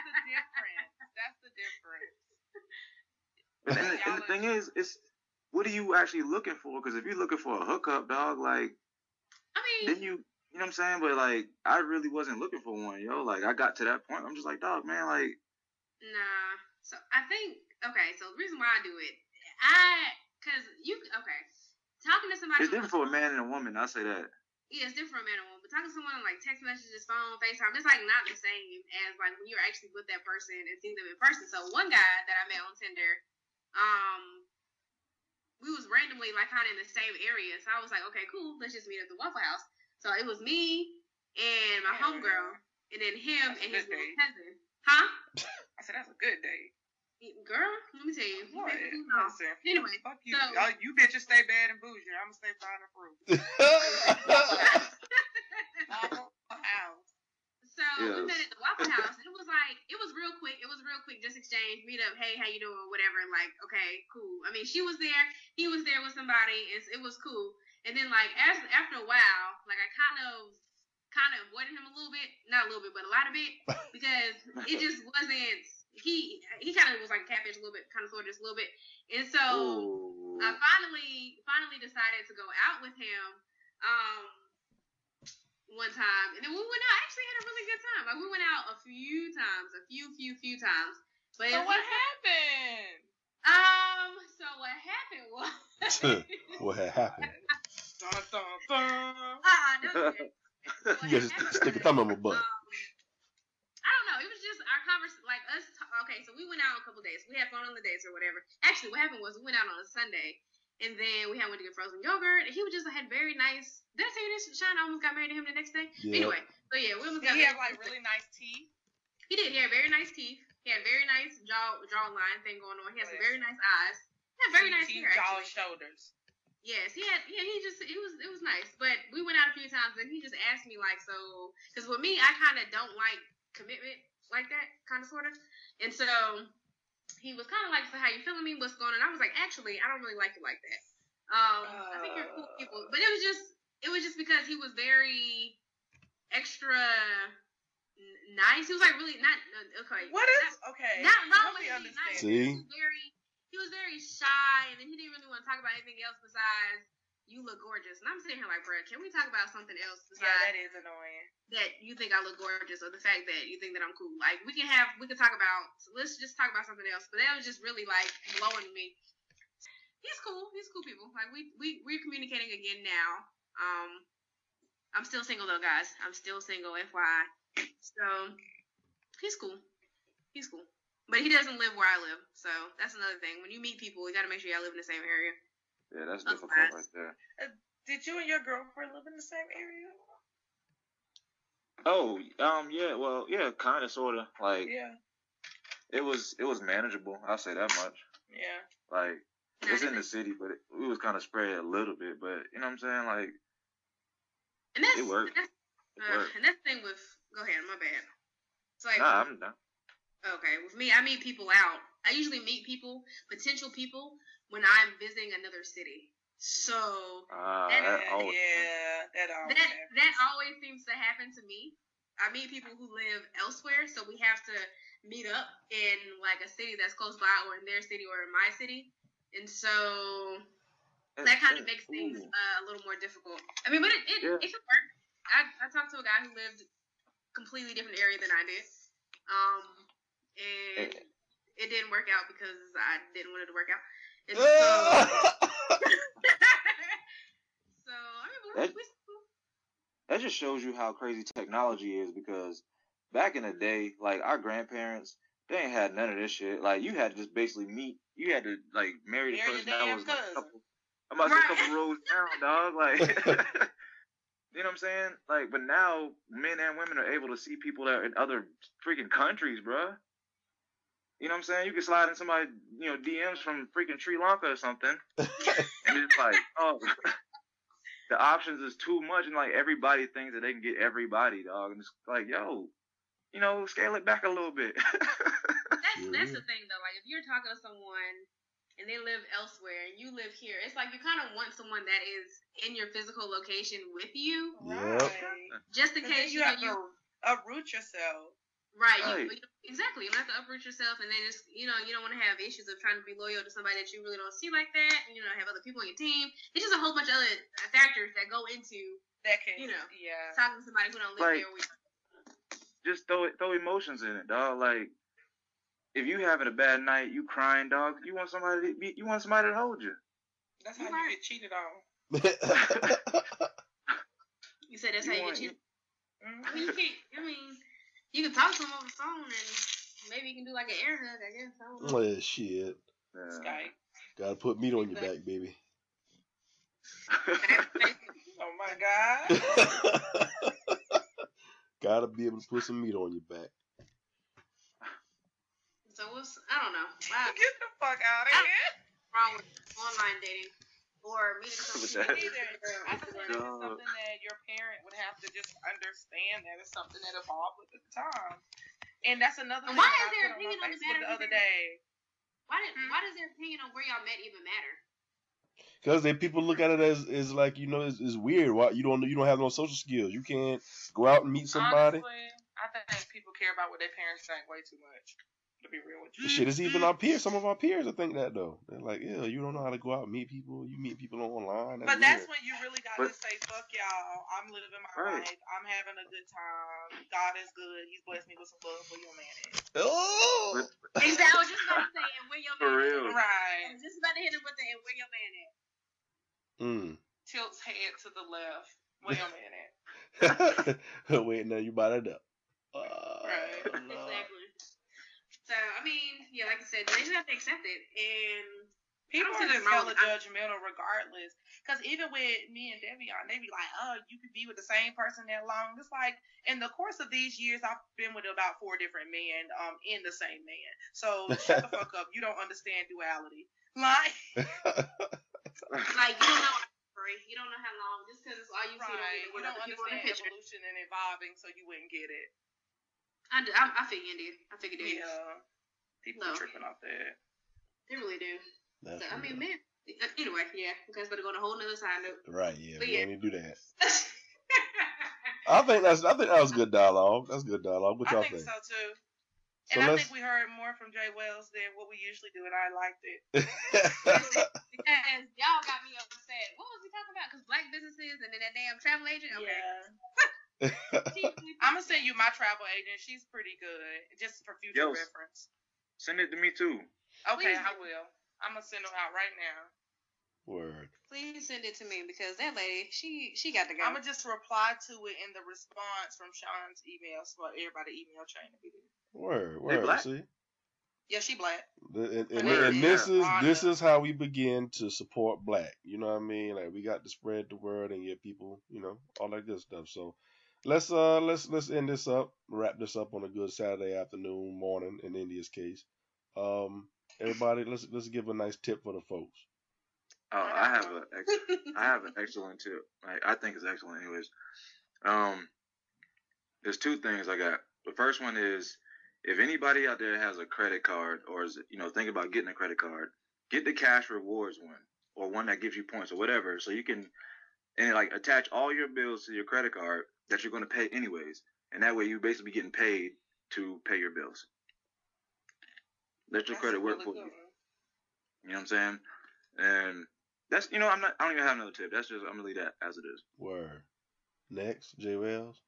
Speaker 5: the difference. That's the difference.
Speaker 2: And, and, and the thing is, it's what are you actually looking for? Because if you're looking for a hookup, dog, like
Speaker 3: I mean,
Speaker 2: then you, you know what I'm saying? But like, I really wasn't looking for one, yo. Like, I got to that point. I'm just like, dog, man, like,
Speaker 3: Nah. So I think okay. So the reason why I do it, I because you okay talking to somebody.
Speaker 2: it's different for a man and a woman. I say that.
Speaker 3: Yeah, it's different for a man and woman. But talking to someone on like text messages, phone, FaceTime, it's like not the same as like when you're actually with that person and seeing them in person. So one guy that I met on Tinder, um, we was randomly like kind of in the same area. So I was like, okay, cool, let's just meet at the Waffle House. So it was me and my homegirl, and then him
Speaker 5: That's
Speaker 3: and his little cousin. Huh? <laughs>
Speaker 5: I said that's a good date.
Speaker 3: Girl, let me tell you. you
Speaker 5: What?
Speaker 3: make.
Speaker 5: Listen,
Speaker 3: Anyway,
Speaker 5: fuck you.
Speaker 3: so-
Speaker 5: Oh, you bitches stay bad and bougie. I'ma stay fine and fruit. <laughs> Waffle House.
Speaker 3: So we met at the Waffle House. It was like it was real quick. It was real quick, just exchange, meet up. Hey, how you doing? Whatever. Like, okay, cool. I mean, she was there. He was there with somebody. It's, it was cool. And then like as after a while, like I kind of kind of avoided him a little bit, not a little bit, but a lot of it, <laughs> because it just wasn't. He he kind of was like catfish a little bit, kind of sort of just a little bit. And so.
Speaker 2: Ooh.
Speaker 3: I finally finally decided to go out with him um one time and then we went out I actually had a really good time like we went out a few times a few few few times but
Speaker 5: So what happened?
Speaker 3: um so what happened was <laughs>
Speaker 1: what had happened?
Speaker 5: Dun, dun, dun. <laughs>
Speaker 3: ah no <laughs> okay. What
Speaker 1: You just
Speaker 3: happened
Speaker 1: stick a thumb in my butt.
Speaker 3: um, I don't know. It was just our conversation, like us. T- okay, so we went out a couple days. We had fun on the dates or whatever. Actually, what happened was we went out on a Sunday, and then we had went to get frozen yogurt. And he was just had very nice. Did I tell you this? Shine almost got married to him the next day.
Speaker 1: Yeah.
Speaker 3: Anyway, so yeah, we almost
Speaker 5: Did
Speaker 3: got
Speaker 5: he
Speaker 3: married.
Speaker 5: have like really nice teeth?
Speaker 3: He did. He had very nice teeth. He had very nice jaw jawline thing going on. He has some very nice eyes. He had very nice
Speaker 5: teeth,
Speaker 3: hair.
Speaker 5: jaw,
Speaker 3: Actually.
Speaker 5: shoulders.
Speaker 3: Yes, he had. Yeah, he just it was it was nice. But we went out a few times, and he just asked me like, so because with me, I kind of don't like commitment like that, kind of sort of. And so he was kind of like, so how you feeling me? What's going on? I was like, actually, I don't really like it like that. Um, I think you're cool people, but it was just it was just because he was very extra n- nice. He was like really not okay.
Speaker 5: What is not- okay?
Speaker 3: not wrong
Speaker 5: Let
Speaker 3: with being nice.
Speaker 1: See?
Speaker 3: He was very he was very shy and then he didn't really want to talk about anything else besides you look gorgeous. And I'm sitting here like, bro, can we talk about something else
Speaker 5: Yeah, that is annoying.
Speaker 3: that you think I look gorgeous or the fact that you think that I'm cool? Like we can have we can talk about let's just talk about something else. But that was just really like blowing me. He's cool. He's cool people. Like we we we're communicating again now. Um I'm still single though, guys. I'm still single, FYI. So he's cool. He's cool. But he doesn't live where I live, so that's another thing. When you meet people, you got to make sure y'all live in the same area.
Speaker 2: Yeah, that's difficult right there.
Speaker 5: Did you and your girlfriend live in the same area?
Speaker 2: Oh, um, yeah, well, yeah, kind of, sort of. Like
Speaker 5: Yeah,
Speaker 2: it was, it was manageable. I'll say that much.
Speaker 5: yeah.
Speaker 2: Like it's in the city, but it, we was kind of spread a little bit. But you know what I'm saying? Like
Speaker 3: And that's,
Speaker 2: It worked.
Speaker 3: That's,
Speaker 2: It
Speaker 3: uh,
Speaker 2: worked.
Speaker 3: and that's the thing with. Go ahead, my bad. It's like
Speaker 2: nah, I'm down.
Speaker 3: okay with me, I meet people out. I usually meet people, potential people, when I'm visiting another city. So
Speaker 2: Ah,
Speaker 3: That-
Speaker 2: that
Speaker 5: yeah,
Speaker 2: always.
Speaker 5: yeah, that always
Speaker 3: that that always seems to happen to me. I meet people who live elsewhere, so we have to meet up in like a city that's close by, or in their city, or in my city, and so that kind of makes things uh, a little more difficult. I mean, but it it,
Speaker 2: Yeah.
Speaker 3: it can work. I, I talked to a guy who lived completely different area than I did, um, and it didn't work out because I didn't want it to work out. And <laughs> so, <laughs> so I mean, we,
Speaker 2: That-
Speaker 3: we,
Speaker 2: that just shows you how crazy technology is because back in the day, like our grandparents, they ain't had none of this shit. Like you had to just basically meet. You had to like marry the
Speaker 5: Marry
Speaker 2: person that was like, a couple. I'm about to say a couple rows <laughs> down, dog. Like, you know what I'm saying? Like, but now men and women are able to see people that are in other freaking countries, bruh. You know what I'm saying? You can slide in somebody, you know, DMs from freaking Sri Lanka or something, <laughs> and it's like, oh, <laughs> the options is too much, and like everybody thinks that they can get everybody, dog. And it's like, yo, you know, scale it back a little bit. <laughs>
Speaker 3: That's that's the thing though. Like if you're talking to someone and they live elsewhere and you live here, it's like you kind of want someone that is in your physical location with you,
Speaker 1: Yep.
Speaker 5: Right.
Speaker 3: just in case
Speaker 5: you
Speaker 3: you know
Speaker 5: have
Speaker 3: you
Speaker 5: to uproot yourself.
Speaker 3: Right,
Speaker 2: Right.
Speaker 3: You, you- exactly. You don't have to uproot yourself, and then just you know you don't want to have issues of trying to be loyal to somebody that you really don't see like that. And, you know, have other people on your team. It's just a whole bunch of other factors that go into
Speaker 5: That can,
Speaker 3: You know.
Speaker 5: yeah.
Speaker 3: talking to somebody who don't live
Speaker 2: Like-
Speaker 3: there with.
Speaker 2: just throw it, throw emotions in it, dog. Like, if you having a bad night, you crying, dog. You want somebody to be, you want somebody to hold you.
Speaker 5: That's how
Speaker 3: You
Speaker 5: you
Speaker 3: right.
Speaker 5: get cheated on. <laughs>
Speaker 3: You said that's
Speaker 2: You
Speaker 3: how you
Speaker 2: want-
Speaker 3: get cheated.
Speaker 5: Mhm.
Speaker 3: I mean, you can't. I mean, you can talk to them over the phone, and maybe you can do like an air hug. I guess. I don't know.
Speaker 1: well, shit.
Speaker 2: Yeah.
Speaker 5: Skype.
Speaker 1: Gotta put meat on your back, baby. <laughs>
Speaker 5: Oh my God. <laughs>
Speaker 1: Gotta be able to put some meat on your back.
Speaker 3: So what's I don't know. Why
Speaker 5: Get the fuck out of here.
Speaker 3: wrong with online dating or meeting
Speaker 2: With
Speaker 3: someone?
Speaker 2: that.
Speaker 5: Either. I just think it's something that your parent would have to just understand that it's something that evolved with the time. And that's another
Speaker 3: And
Speaker 5: thing
Speaker 3: why
Speaker 5: that
Speaker 3: is
Speaker 5: I
Speaker 3: their
Speaker 5: put on
Speaker 3: opinion
Speaker 5: my
Speaker 3: on the
Speaker 5: Facebook
Speaker 3: matter
Speaker 5: the other
Speaker 3: even-
Speaker 5: day.
Speaker 3: Why did hmm? Why does their opinion on where y'all met even matter?
Speaker 1: Cause they people look at it as is like you know it's, it's weird. Why you don't you don't have no social skills. You can't go out and meet somebody.
Speaker 5: Honestly, I think people care about what their parents think way too much. To be real with you.
Speaker 1: Shit, is even our peers. Some of our peers that think that though. They're like, yeah, you don't know how to go out and meet people. You meet people online. That's
Speaker 5: But that's
Speaker 1: weird.
Speaker 5: when you really got
Speaker 2: But-
Speaker 5: to say, "Fuck y'all! I'm living my
Speaker 2: Right.
Speaker 5: life. I'm having a good time. God is good. He's blessed me with some love for your man."
Speaker 1: Oh,
Speaker 3: Exactly. <laughs> I was just about to say, and where your
Speaker 2: For
Speaker 3: man
Speaker 2: real.
Speaker 3: At. I
Speaker 5: Right.
Speaker 3: was just about to hit him with the and where your man at.
Speaker 1: mm.
Speaker 5: Tilts head to the left. Where your man at? <laughs>
Speaker 1: Wait, now you brought it up. Uh,
Speaker 5: Right.
Speaker 1: Lord.
Speaker 3: Exactly. So I mean, yeah, like I said, they just have to accept it, and
Speaker 5: People are
Speaker 3: don't
Speaker 5: just hella judgmental regardless. Because even with me and Devion, they be like, oh, you could be with the same person that long. It's like, in the course of these years, I've been with about four different men um, in the same man. So shut the fuck up. You don't understand duality. <laughs> Like, <laughs>
Speaker 3: like you don't know. You don't know how long, just because it's all you see.
Speaker 5: right.
Speaker 3: Right.
Speaker 5: You don't
Speaker 3: other people in the
Speaker 5: understand evolution and evolving, so you wouldn't get it.
Speaker 3: I, do, I, I figured it. I figured it.
Speaker 5: Yeah. People
Speaker 3: No.
Speaker 5: are tripping off that.
Speaker 3: They really do.
Speaker 1: That's
Speaker 3: So, I mean, man. Uh, anyway, yeah, because better go on a whole nother side note.
Speaker 1: right? Yeah,
Speaker 3: But
Speaker 1: we
Speaker 3: yeah.
Speaker 1: don't need to do that. <laughs> I think that's I think that was good dialogue. That's good dialogue. What y'all
Speaker 5: think
Speaker 1: think?
Speaker 5: so too.
Speaker 1: So
Speaker 5: And I think we heard more from Jay Wells than what we usually do, and I liked it. <laughs>
Speaker 3: because y'all got me upset. What was we talking about? Because black businesses and then that damn travel agent. Okay. <laughs> <laughs>
Speaker 5: I'm gonna send you my travel agent. She's pretty good, just for future
Speaker 2: Yo.
Speaker 5: reference.
Speaker 2: Send it to me too.
Speaker 5: Okay,
Speaker 3: Please
Speaker 5: I will. I'm gonna send them out right now.
Speaker 1: Word.
Speaker 3: Please send it to me because that lady, she she got to go.
Speaker 5: I'm gonna just reply to it in the response from Sean's email, so everybody email chain to be there.
Speaker 1: Word.
Speaker 2: They
Speaker 1: Word.
Speaker 2: black?
Speaker 1: See.
Speaker 5: Yeah, she black.
Speaker 1: The- And, and, and this
Speaker 5: yeah.
Speaker 1: is this is how we begin to support black. You know what I mean? Like we got to spread the word and get people, you know, all that good stuff. So let's uh let's let's end this up, wrap this up on a good Saturday afternoon, morning in India's case. Um everybody let's let's give a nice tip for the folks.
Speaker 2: Oh, I have a ex- I have an excellent tip. Like I think it's excellent, anyways. Um, there's two things I got. The first one is if anybody out there has a credit card or is you know thinking about getting a credit card, get the cash rewards one or one that gives you points or whatever, so you can and like attach all your bills to your credit card that you're going to pay anyways, and that way you're basically getting paid to pay your bills. Let your
Speaker 5: That's
Speaker 2: credit work
Speaker 5: really
Speaker 2: for you.
Speaker 5: one.
Speaker 2: You know what I'm saying? And that's you know I'm not I don't even have another tip. That's just I'm gonna leave that as it is.
Speaker 1: Word. Next, J Wells.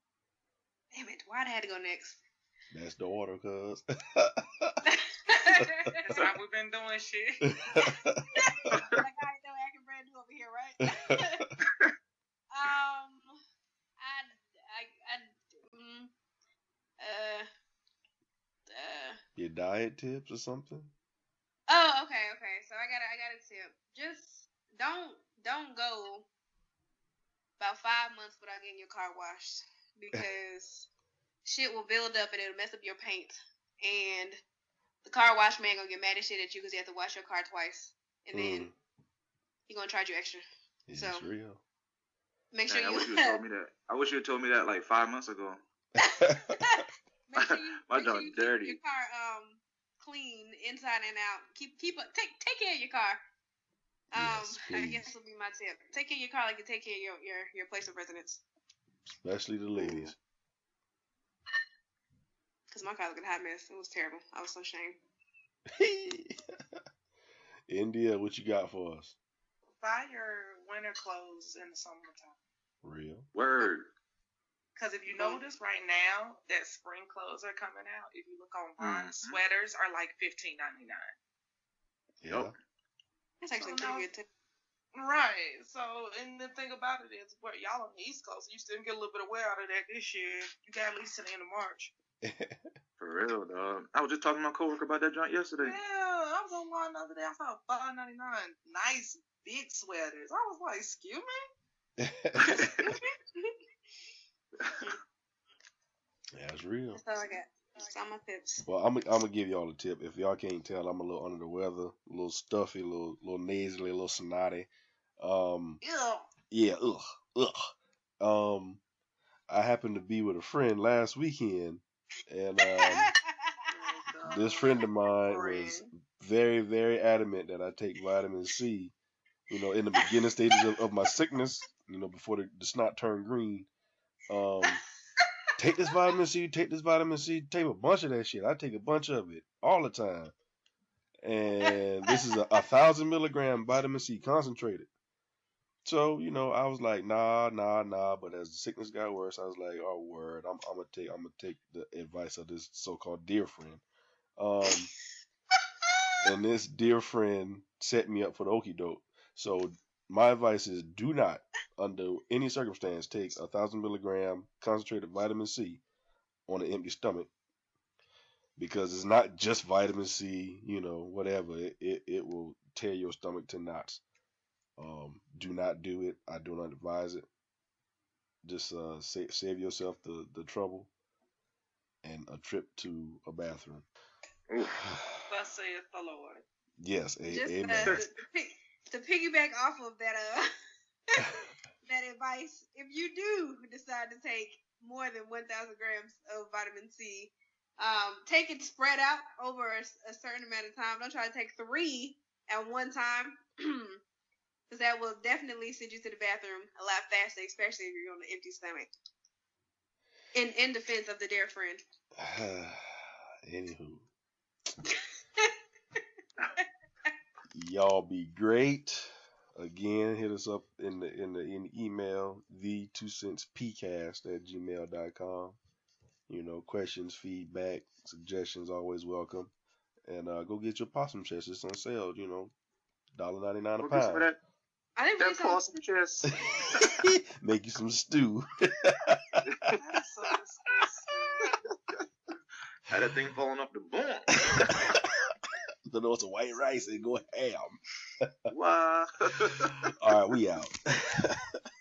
Speaker 3: Damn it! Why'd I have to go next?
Speaker 1: That's the order, cuz. <laughs>
Speaker 5: That's how we've been doing shit. <laughs> <laughs>
Speaker 3: like I know acting brand new over here, right? um, I, I, I, mm, uh, uh,
Speaker 1: your diet tips or something?
Speaker 3: Oh, okay, okay. So I got a, I got a tip. Just don't don't go about five months without getting your car washed <laughs> because shit will build up and it'll mess up your paint. And the car wash man gonna get mad as shit at you because you have to wash your car twice, and then
Speaker 1: Mm,
Speaker 3: he gonna charge you extra.
Speaker 1: it's
Speaker 3: So-
Speaker 1: real.
Speaker 3: Make sure
Speaker 2: Dang, I
Speaker 3: you
Speaker 2: wish you had told me that. I wish you had told me that like five months ago. <laughs> <laughs>
Speaker 3: make <laughs> sure you,
Speaker 2: My
Speaker 3: make sure
Speaker 2: dog
Speaker 3: you keep
Speaker 2: dirty.
Speaker 3: your car um clean inside and out. Keep keep a, take take care of your car. Um,
Speaker 1: Yes,
Speaker 3: I
Speaker 1: please.
Speaker 3: guess will be my tip. Take care of your car like you take care of your your, your place of residence.
Speaker 1: Especially the ladies.
Speaker 3: Cause my car looked a hot mess. It was terrible. I was so ashamed. <laughs>
Speaker 1: India, what you got for us?
Speaker 5: Buy your winter clothes in the summertime.
Speaker 1: Real.
Speaker 2: Word.
Speaker 5: Because if you
Speaker 3: Mhm.
Speaker 5: notice right now that spring clothes are coming out, if you look online,
Speaker 2: Mhm.
Speaker 5: sweaters are like fifteen ninety nine.
Speaker 1: Yeah.
Speaker 2: Yup.
Speaker 3: That's actually
Speaker 5: Oh,
Speaker 3: pretty
Speaker 5: no.
Speaker 3: good too.
Speaker 5: Right. So, and the thing about it is, where y'all on the East Coast, you still get a little bit of wear out of that this year. You got at least to the end of March. <laughs>
Speaker 2: For real, dog. I was just talking to my coworker about that joint yesterday.
Speaker 5: Yeah, I was online the other day. I saw five ninety nine, nice big sweaters. I was like, excuse me. <laughs> <laughs>
Speaker 1: That's real.
Speaker 3: That's all I got. That's all my tips.
Speaker 1: Well, I'm I'm gonna give y'all a tip. If y'all can't tell, I'm a little under the weather, a little stuffy, a little little nasally, a little snotty. Um, yeah, ugh, ugh. Um, I happened to be with a friend last weekend, and um, <laughs> this friend of mine was very, very adamant that I take vitamin C. You know, in the beginning stages of, of my sickness, you know, before the, the snot turned green. Um, <laughs> take this vitamin C, take this vitamin C, take a bunch of that shit. I take a bunch of it all the time. And this is a, a thousand milligram vitamin C concentrated. So, you know, I was like, nah, nah, nah. But as the sickness got worse, I was like, oh word, I'm, I'm gonna take I'm gonna take the advice of this so called dear friend. Um <laughs> and this dear friend set me up for the okie doke. So my advice is do not, under any circumstance, take a thousand milligram concentrated vitamin C on an empty stomach. Because it's not just vitamin C, you know, whatever. It, it, it will tear your stomach to knots. Um, do not do it. I do not advise it. Just uh, save, save yourself the, the trouble and a trip to a bathroom.
Speaker 2: Oof.
Speaker 5: Thus saith the Lord.
Speaker 1: Yes, a,
Speaker 3: Just
Speaker 1: amen.
Speaker 3: To, to, pick, to piggyback off of that uh <laughs> <laughs> that advice, if you do decide to take more than 1,000 grams of vitamin C, um, take it spread out over a certain amount of time. Don't try to take three at one time, <clears throat> because that will definitely send you to the bathroom a lot faster, especially if you're on an empty stomach. In in defense of the dear friend. <sighs>
Speaker 1: Anywho, <laughs> y'all be great. Again, hit us up in the in the in the email the two cents pcast at gmail.com. You know, questions, feedback, suggestions always welcome. And uh, go get your possum chest. It's on sale. You know, dollar ninety nine a
Speaker 2: What is for
Speaker 1: pound.
Speaker 2: that?
Speaker 3: I think
Speaker 2: That
Speaker 3: we saw
Speaker 2: possum chest. <laughs>
Speaker 1: Make you some stew. <laughs> <laughs>
Speaker 5: That is so.
Speaker 2: Had that thing falling off the bone.
Speaker 1: Know it's a white rice and go ham. <laughs> All right, we out. <laughs>